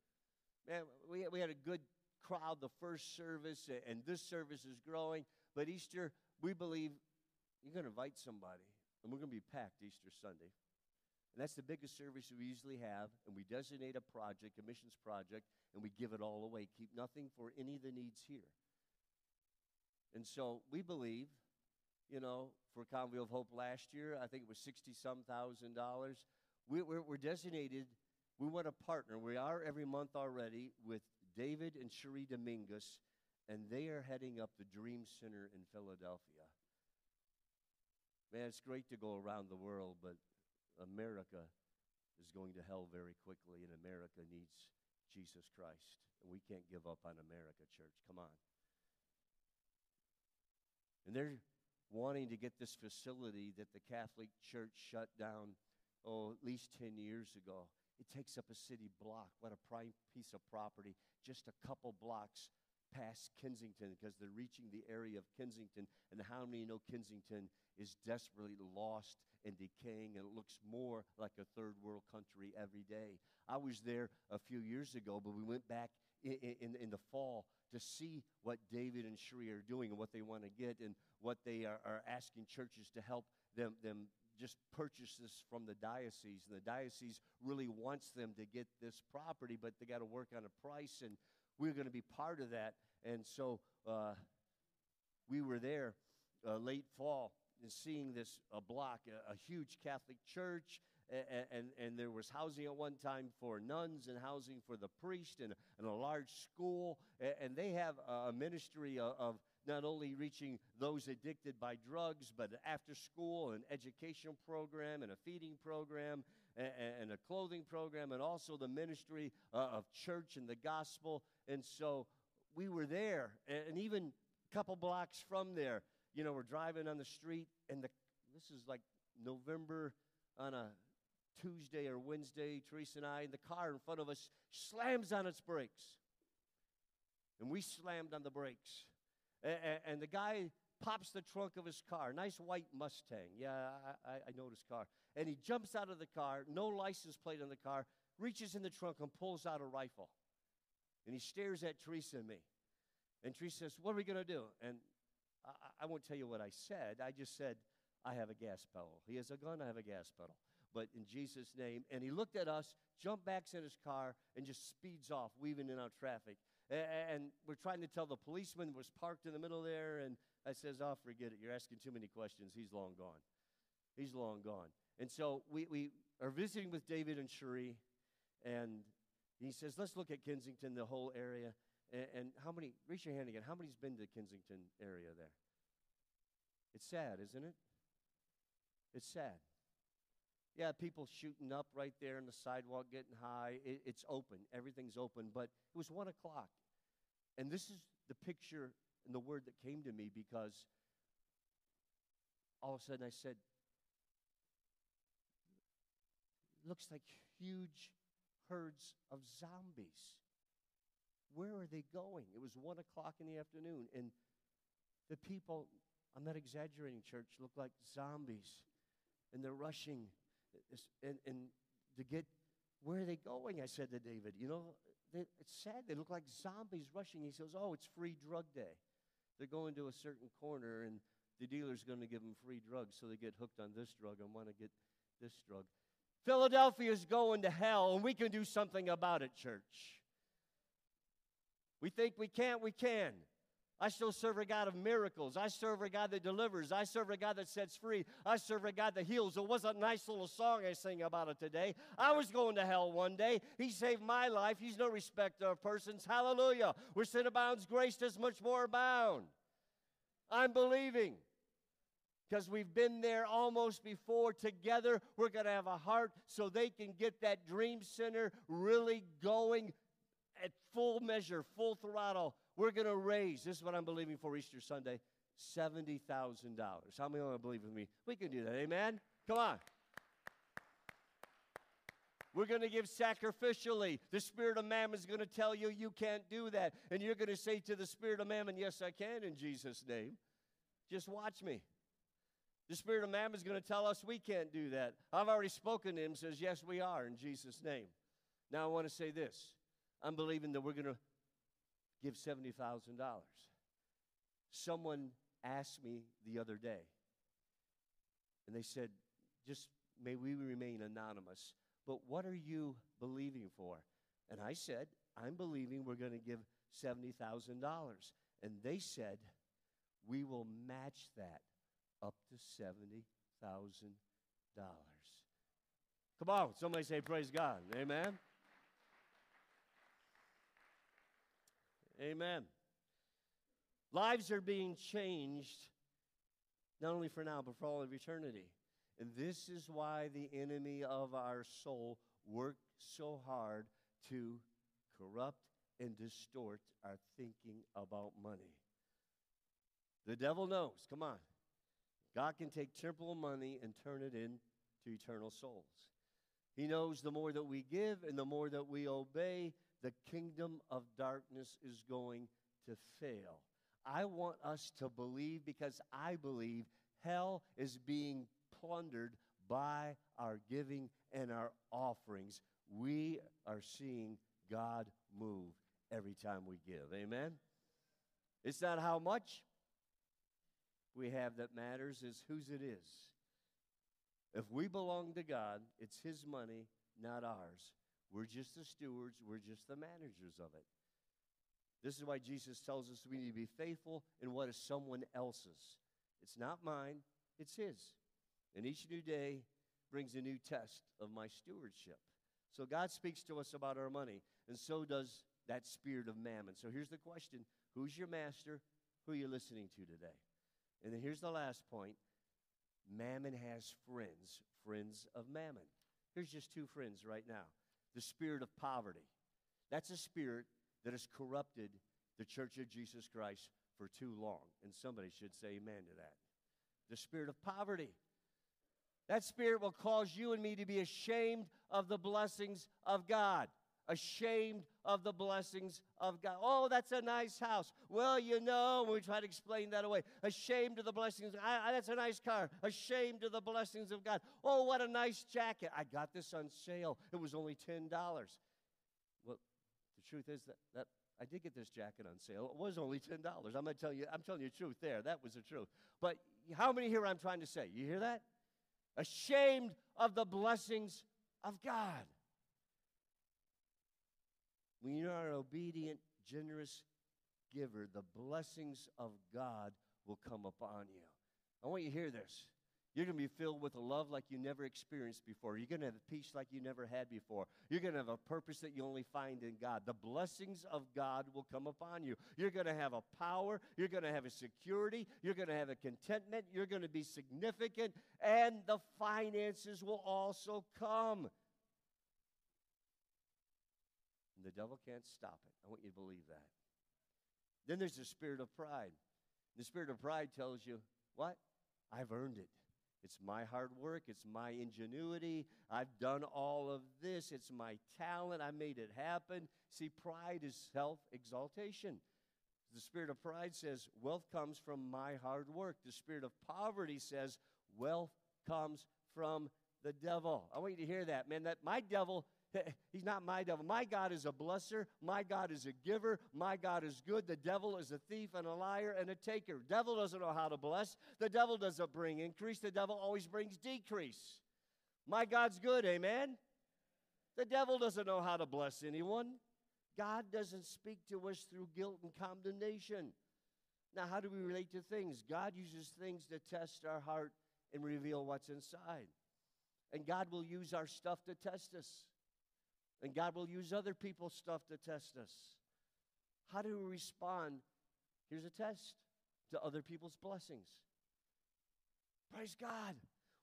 man, we, we had a good crowd the first service, and this service is growing. But Easter, we believe you're going to invite somebody, and we're going to be packed Easter Sunday. And that's the biggest service we usually have. And we designate a project, a missions project, and we give it all away. Keep nothing for any of the needs here. And so we believe, you know, for Convoy of Hope last year, I think it was 60 some thousand dollars. We, we're, we're designated, we want to partner. We are every month already with David and Cherie Dominguez, and they are heading up the Dream Center in Philadelphia. Man, it's great to go around the world, but America is going to hell very quickly, and America needs Jesus Christ. We can't give up on America, church. Come on. And they're wanting to get this facility that the Catholic Church shut down, oh, at least 10 years ago. It takes up a city block. What a prime piece of property. Just a couple blocks past Kensington because they're reaching the area of Kensington. And how many know Kensington is desperately lost and decaying, and it looks more like a third world country every day. I was there a few years ago, but we went back in, in, in the fall to see what David and Cherie are doing and what they want to get and what they are, are asking churches to help them, them just purchase this from the diocese. And the diocese really wants them to get this property, but they got to work on a price, and we're going to be part of that. And so uh, we were there uh, late fall and seeing this a block, a, a huge Catholic church, and, and, there was housing at one time for nuns and housing for the priest and, and a large school. And, they have a ministry of, not only reaching those addicted by drugs, but after school and educational program and a feeding program. and, a clothing program and also the ministry uh, of church and the gospel. And so we were there, and, and even a couple blocks from there, you know, we're driving on the street, and the, this is like November on a Tuesday or Wednesday, Teresa and I, and the car in front of us slams on its brakes. And we slammed on the brakes. And, the guy pops the trunk of his car, nice white Mustang. Yeah, I, I know his car. And he jumps out of the car, no license plate on the car, reaches in the trunk and pulls out a rifle. And he stares at Teresa and me. And Teresa says, What are we going to do? And I, I won't tell you what I said. I just said, I have a gas pedal. He has a gun, I have a gas pedal. But in Jesus' name. And he looked at us, jumped back in his car, and just speeds off, weaving in our traffic. And we're trying to tell the policeman was parked in the middle there. And I says, oh, forget it. You're asking too many questions. He's long gone. He's long gone. And so we, we are visiting with David and Cherie. And he says, let's look at Kensington, the whole area. And, and how many, raise your hand again, how many's been to Kensington area there? It's sad, isn't it? It's sad. Yeah, people shooting up right there on the sidewalk, getting high. It, it's open. Everything's open. But it was one o'clock. And this is the picture and the word that came to me because all of a sudden I said, looks like huge herds of zombies. Where are they going? It was one o'clock in the afternoon, and the people, I'm not exaggerating, church, look like zombies, and they're rushing and, and to get where are they going? I said to David, you know, they, it's sad. They look like zombies rushing. He says, oh, it's free drug day. They're going to a certain corner, and the dealer's going to give them free drugs, so they get hooked on this drug and want to get this drug. Philadelphia is going to hell, and we can do something about it, church. We think we can't, we can. I still serve a God of miracles. I serve a God that delivers. I serve a God that sets free. I serve a God that heals. It was a nice little song I sing about it today. I was going to hell one day. He saved my life. He's no respecter of persons. Hallelujah. Where sin abounds, grace does much more abound. I'm believing because we've been there almost before together. We're going to have a heart so they can get that dream center really going at full measure, full throttle we're going to raise, this is what I'm believing for Easter Sunday, $70,000. How many want to believe with me? We can do that. Amen? Come on. We're going to give sacrificially. The spirit of mammon is going to tell you you can't do that. And you're going to say to the spirit of mammon, Yes, I can in Jesus' name. Just watch me. The spirit of mammon is going to tell us we can't do that. I've already spoken to him, says, Yes, we are in Jesus' name. Now I want to say this. I'm believing that we're going to give $70,000. Someone asked me the other day, and they said, just may we remain anonymous, but what are you believing for? And I said, I'm believing we're going to give $70,000. And they said, we will match that up to $70,000. Come on, somebody say, Praise God. Amen. Amen. Lives are being changed, not only for now, but for all of eternity. And this is why the enemy of our soul worked so hard to corrupt and distort our thinking about money. The devil knows, come on. God can take temporal money and turn it into eternal souls. He knows the more that we give and the more that we obey, the kingdom of darkness is going to fail. I want us to believe because I believe hell is being plundered by our giving and our offerings. We are seeing God move every time we give. Amen? It's not how much we have that matters, it's whose it is. If we belong to God, it's His money, not ours. We're just the stewards, we're just the managers of it. This is why Jesus tells us we need to be faithful in what is someone else's. It's not mine, it's His. And each new day brings a new test of my stewardship. So God speaks to us about our money, and so does that spirit of mammon. So here's the question Who's your master? Who are you listening to today? And then here's the last point Mammon has friends, friends of mammon. Here's just two friends right now the spirit of poverty. That's a spirit that has corrupted the church of Jesus Christ for too long. And somebody should say amen to that. The spirit of poverty. That spirit will cause you and me to be ashamed of the blessings of God. Ashamed of the blessings of God. Oh, that's a nice house. Well, you know, we try to explain that away. Ashamed of the blessings. I, I, that's a nice car. Ashamed of the blessings of God. Oh, what a nice jacket. I got this on sale. It was only $10. Well, the truth is that, that I did get this jacket on sale. It was only $10. I'm going to tell you, I'm telling you the truth there. That was the truth. But how many here I'm trying to say? You hear that? Ashamed of the blessings of God. When you are an obedient, generous giver, the blessings of God will come upon you. I want you to hear this. You're going to be filled with a love like you never experienced before. You're going to have a peace like you never had before. You're going to have a purpose that you only find in God. The blessings of God will come upon you. You're going to have a power. You're going to have a security. You're going to have a contentment. You're going to be significant. And the finances will also come. And the devil can't stop it. I want you to believe that. Then there's the spirit of pride. The spirit of pride tells you, what? I've earned it. It's my hard work. It's my ingenuity. I've done all of this. It's my talent. I made it happen. See, pride is self exaltation. The spirit of pride says, wealth comes from my hard work. The spirit of poverty says, wealth comes from the devil. I want you to hear that, man. That my devil He's not my devil. My God is a blesser. My God is a giver. My God is good. The devil is a thief and a liar and a taker. Devil doesn't know how to bless. The devil doesn't bring increase. The devil always brings decrease. My God's good, amen? The devil doesn't know how to bless anyone. God doesn't speak to us through guilt and condemnation. Now, how do we relate to things? God uses things to test our heart and reveal what's inside. And God will use our stuff to test us. And God will use other people's stuff to test us. How do we respond? Here's a test to other people's blessings. Praise God.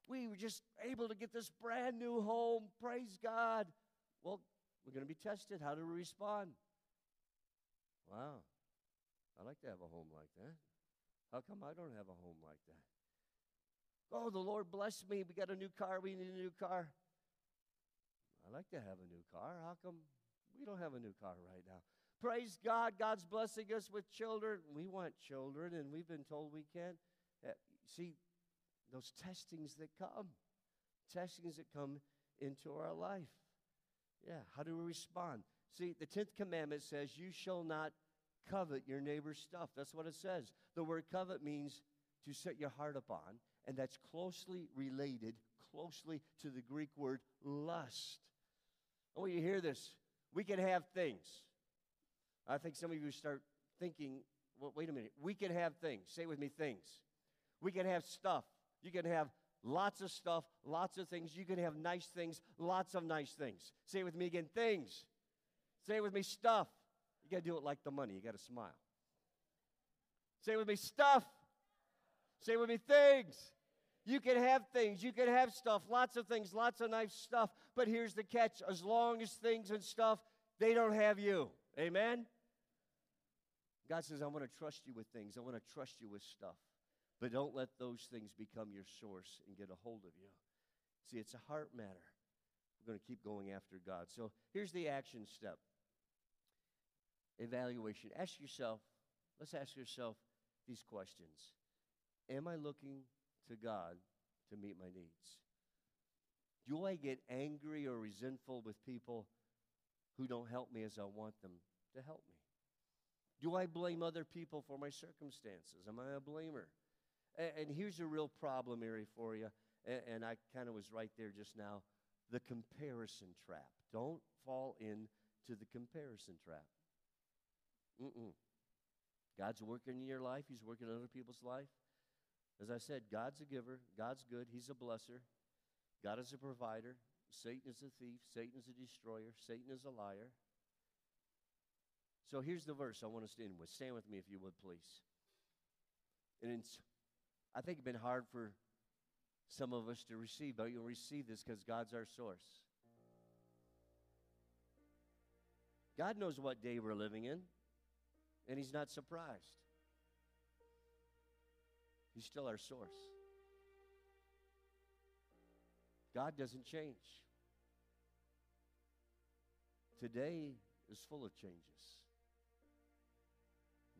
We were just able to get this brand new home. Praise God. Well, we're going to be tested. How do we respond? Wow. I'd like to have a home like that. How come I don't have a home like that? Oh, the Lord bless me. We got a new car. We need a new car. I like to have a new car. How come we don't have a new car right now? Praise God. God's blessing us with children. We want children, and we've been told we can't. Uh, see, those testings that come, testings that come into our life. Yeah, how do we respond? See, the 10th commandment says, You shall not covet your neighbor's stuff. That's what it says. The word covet means to set your heart upon, and that's closely related, closely to the Greek word lust. I want you to hear this. We can have things. I think some of you start thinking, well, wait a minute. We can have things. Say with me, things. We can have stuff. You can have lots of stuff, lots of things. You can have nice things, lots of nice things. Say with me again, things. Say with me, stuff. You got to do it like the money. You got to smile. Say with me, stuff. Say with me, things. You can have things, you can have stuff, lots of things, lots of nice stuff, but here's the catch as long as things and stuff, they don't have you. Amen? God says, I want to trust you with things, I want to trust you with stuff, but don't let those things become your source and get a hold of you. See, it's a heart matter. We're going to keep going after God. So here's the action step evaluation. Ask yourself, let's ask yourself these questions Am I looking to God to meet my needs? Do I get angry or resentful with people who don't help me as I want them to help me? Do I blame other people for my circumstances? Am I a blamer? And, here's a real problem area for you, and, and I kind of was right there just now the comparison trap. Don't fall into the comparison trap. Mm-mm. God's working in your life, He's working in other people's life. As I said, God's a giver, God's good, He's a blesser, God is a provider, Satan is a thief, Satan is a destroyer, Satan is a liar. So here's the verse I want us to end with. Stand with me if you would, please. And it's, I think it's been hard for some of us to receive, but you'll receive this because God's our source. God knows what day we're living in, and He's not surprised. He's still our source. God doesn't change. Today is full of changes.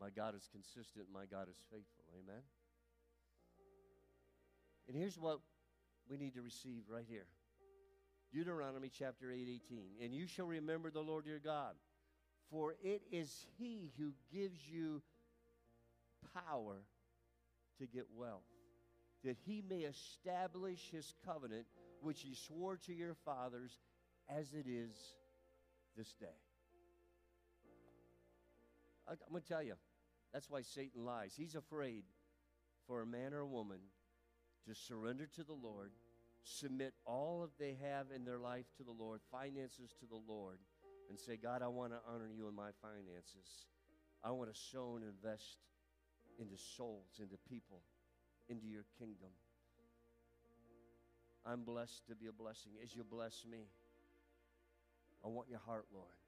My God is consistent, my God is faithful. Amen. And here's what we need to receive right here. Deuteronomy chapter 8, 18. And you shall remember the Lord your God, for it is he who gives you power to get wealth, that he may establish his covenant, which he swore to your fathers, as it is this day. I'm going to tell you, that's why Satan lies. He's afraid for a man or a woman to surrender to the Lord, submit all of they have in their life to the Lord, finances to the Lord, and say, God, I want to honor you in my finances. I want to sow and invest into souls, into people, into your kingdom. I'm blessed to be a blessing as you bless me. I want your heart, Lord.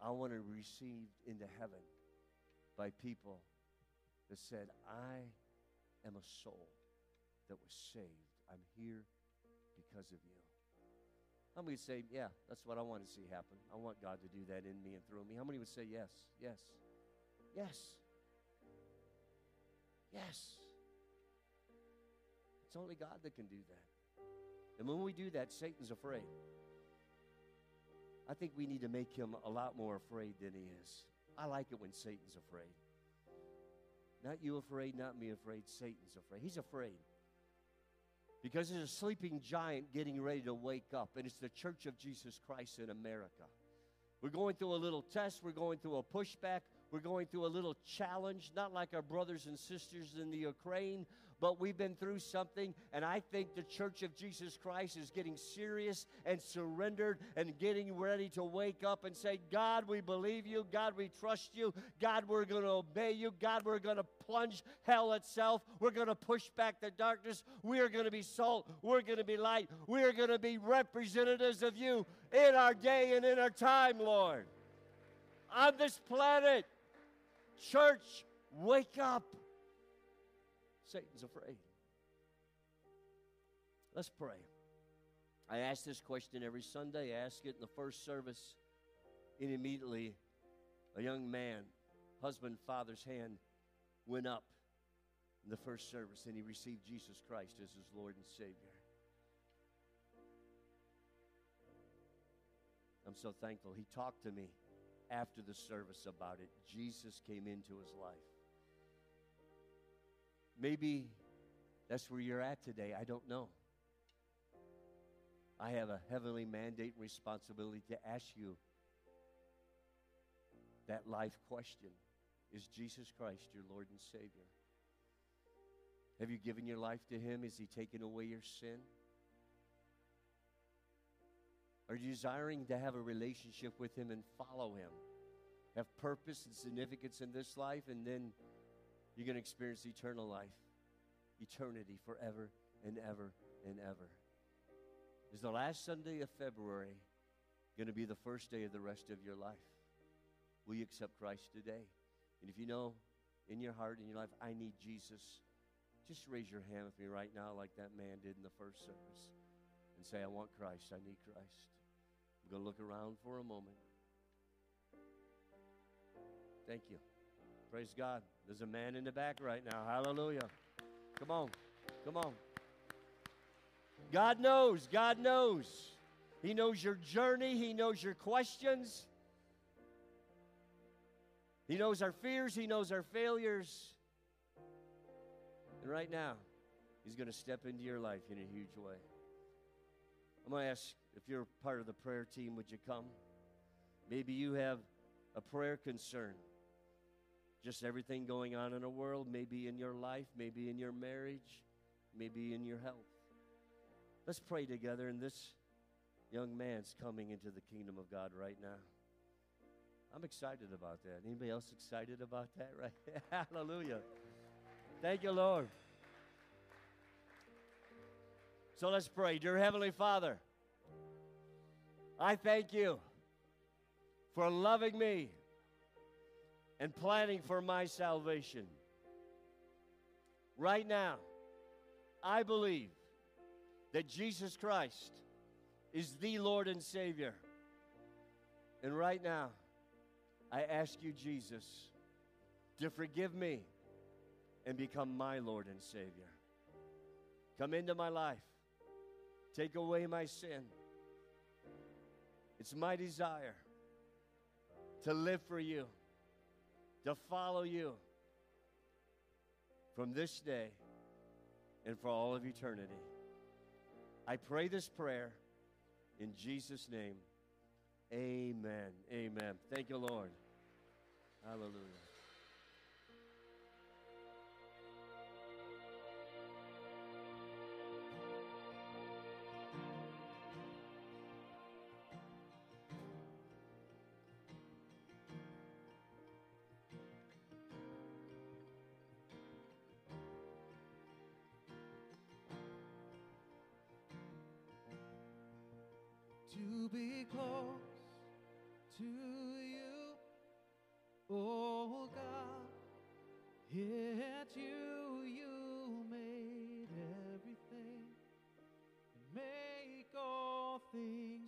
I want to be received into heaven by people that said, I am a soul that was saved. I'm here because of you. How many would say, Yeah, that's what I want to see happen? I want God to do that in me and through me. How many would say, Yes, yes, yes, yes? It's only God that can do that. And when we do that, Satan's afraid. I think we need to make him a lot more afraid than he is. I like it when Satan's afraid. Not you afraid, not me afraid. Satan's afraid. He's afraid. Because there's a sleeping giant getting ready to wake up, and it's the Church of Jesus Christ in America. We're going through a little test, we're going through a pushback, we're going through a little challenge, not like our brothers and sisters in the Ukraine, but we've been through something, and I think the Church of Jesus Christ is getting serious and surrendered and getting ready to wake up and say, God, we believe you. God, we trust you. God, we're going to obey you. God, we're going to plunge hell itself. We're going to push back the darkness. We are going to be salt. We're going to be light. We are going to be representatives of you in our day and in our time, Lord. On this planet, church, wake up. Satan's afraid. Let's pray. I ask this question every Sunday. I ask it in the first service. And immediately, a young man, husband, father's hand went up in the first service, and he received Jesus Christ as his Lord and Savior. I'm so thankful. He talked to me after the service about it. Jesus came into his life. Maybe that's where you're at today. I don't know. I have a heavenly mandate and responsibility to ask you that life question Is Jesus Christ your Lord and Savior? Have you given your life to Him? Has He taken away your sin? Are you desiring to have a relationship with Him and follow Him? Have purpose and significance in this life, and then you're going to experience eternal life, eternity forever and ever and ever. Is the last Sunday of February going to be the first day of the rest of your life? Will you accept Christ today? And if you know in your heart, in your life, I need Jesus, just raise your hand with me right now, like that man did in the first service, and say, I want Christ. I need Christ. I'm going to look around for a moment. Thank you. Praise God. There's a man in the back right now. Hallelujah. Come on. Come on. God knows. God knows. He knows your journey. He knows your questions. He knows our fears. He knows our failures. And right now, He's going to step into your life in a huge way. I'm going to ask if you're part of the prayer team, would you come? Maybe you have a prayer concern just everything going on in the world, maybe in your life, maybe in your marriage, maybe in your health. Let's pray together, and this young man's coming into the kingdom of God right now. I'm excited about that. Anybody else excited about that? Right? Hallelujah. Thank you, Lord. So let's pray. Dear Heavenly Father, I thank you for loving me and planning for my salvation. Right now, I believe that Jesus Christ is the Lord and Savior. And right now, I ask you, Jesus, to forgive me and become my Lord and Savior. Come into my life. Take away my sin. It's my desire to live for you, to follow you from this day and for all of eternity. I pray this prayer in Jesus' name. Amen. Amen. Thank you, Lord. Hallelujah. To be close to you. Oh God, yet you, you made everything make all things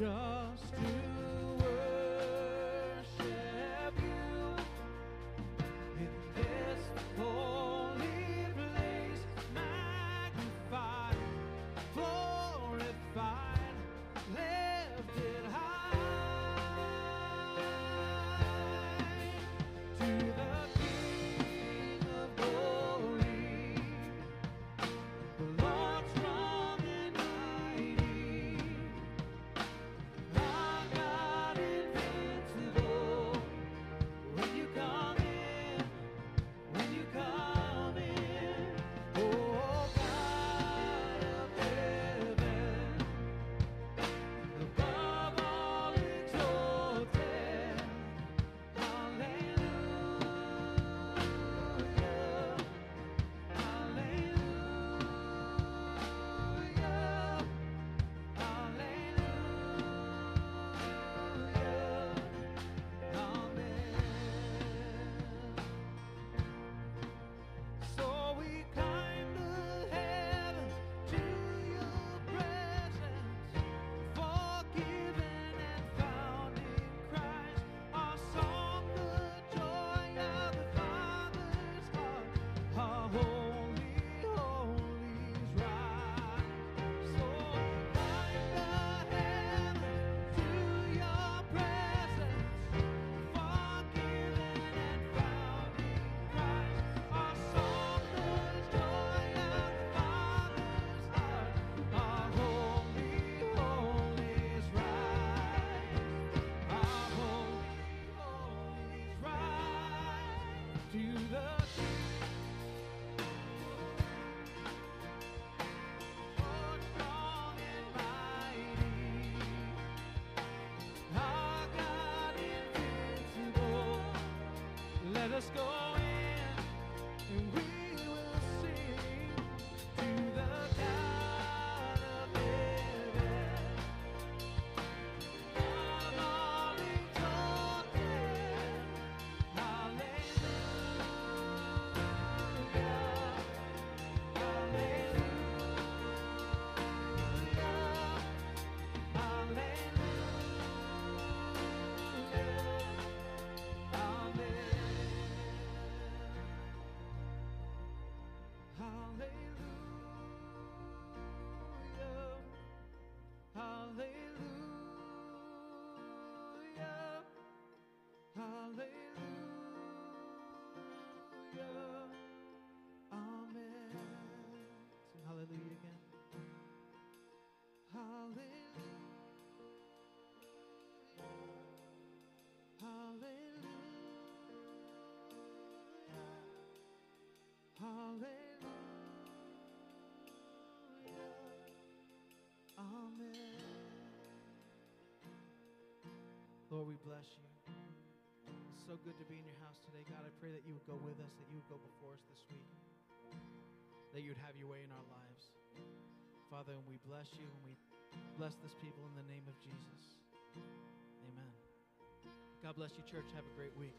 Just Lord, we bless you. It's so good to be in your house today. God, I pray that you would go with us, that you would go before us this week, that you would have your way in our lives. Father, and we bless you and we bless this people in the name of Jesus. Amen. God bless you, church. Have a great week.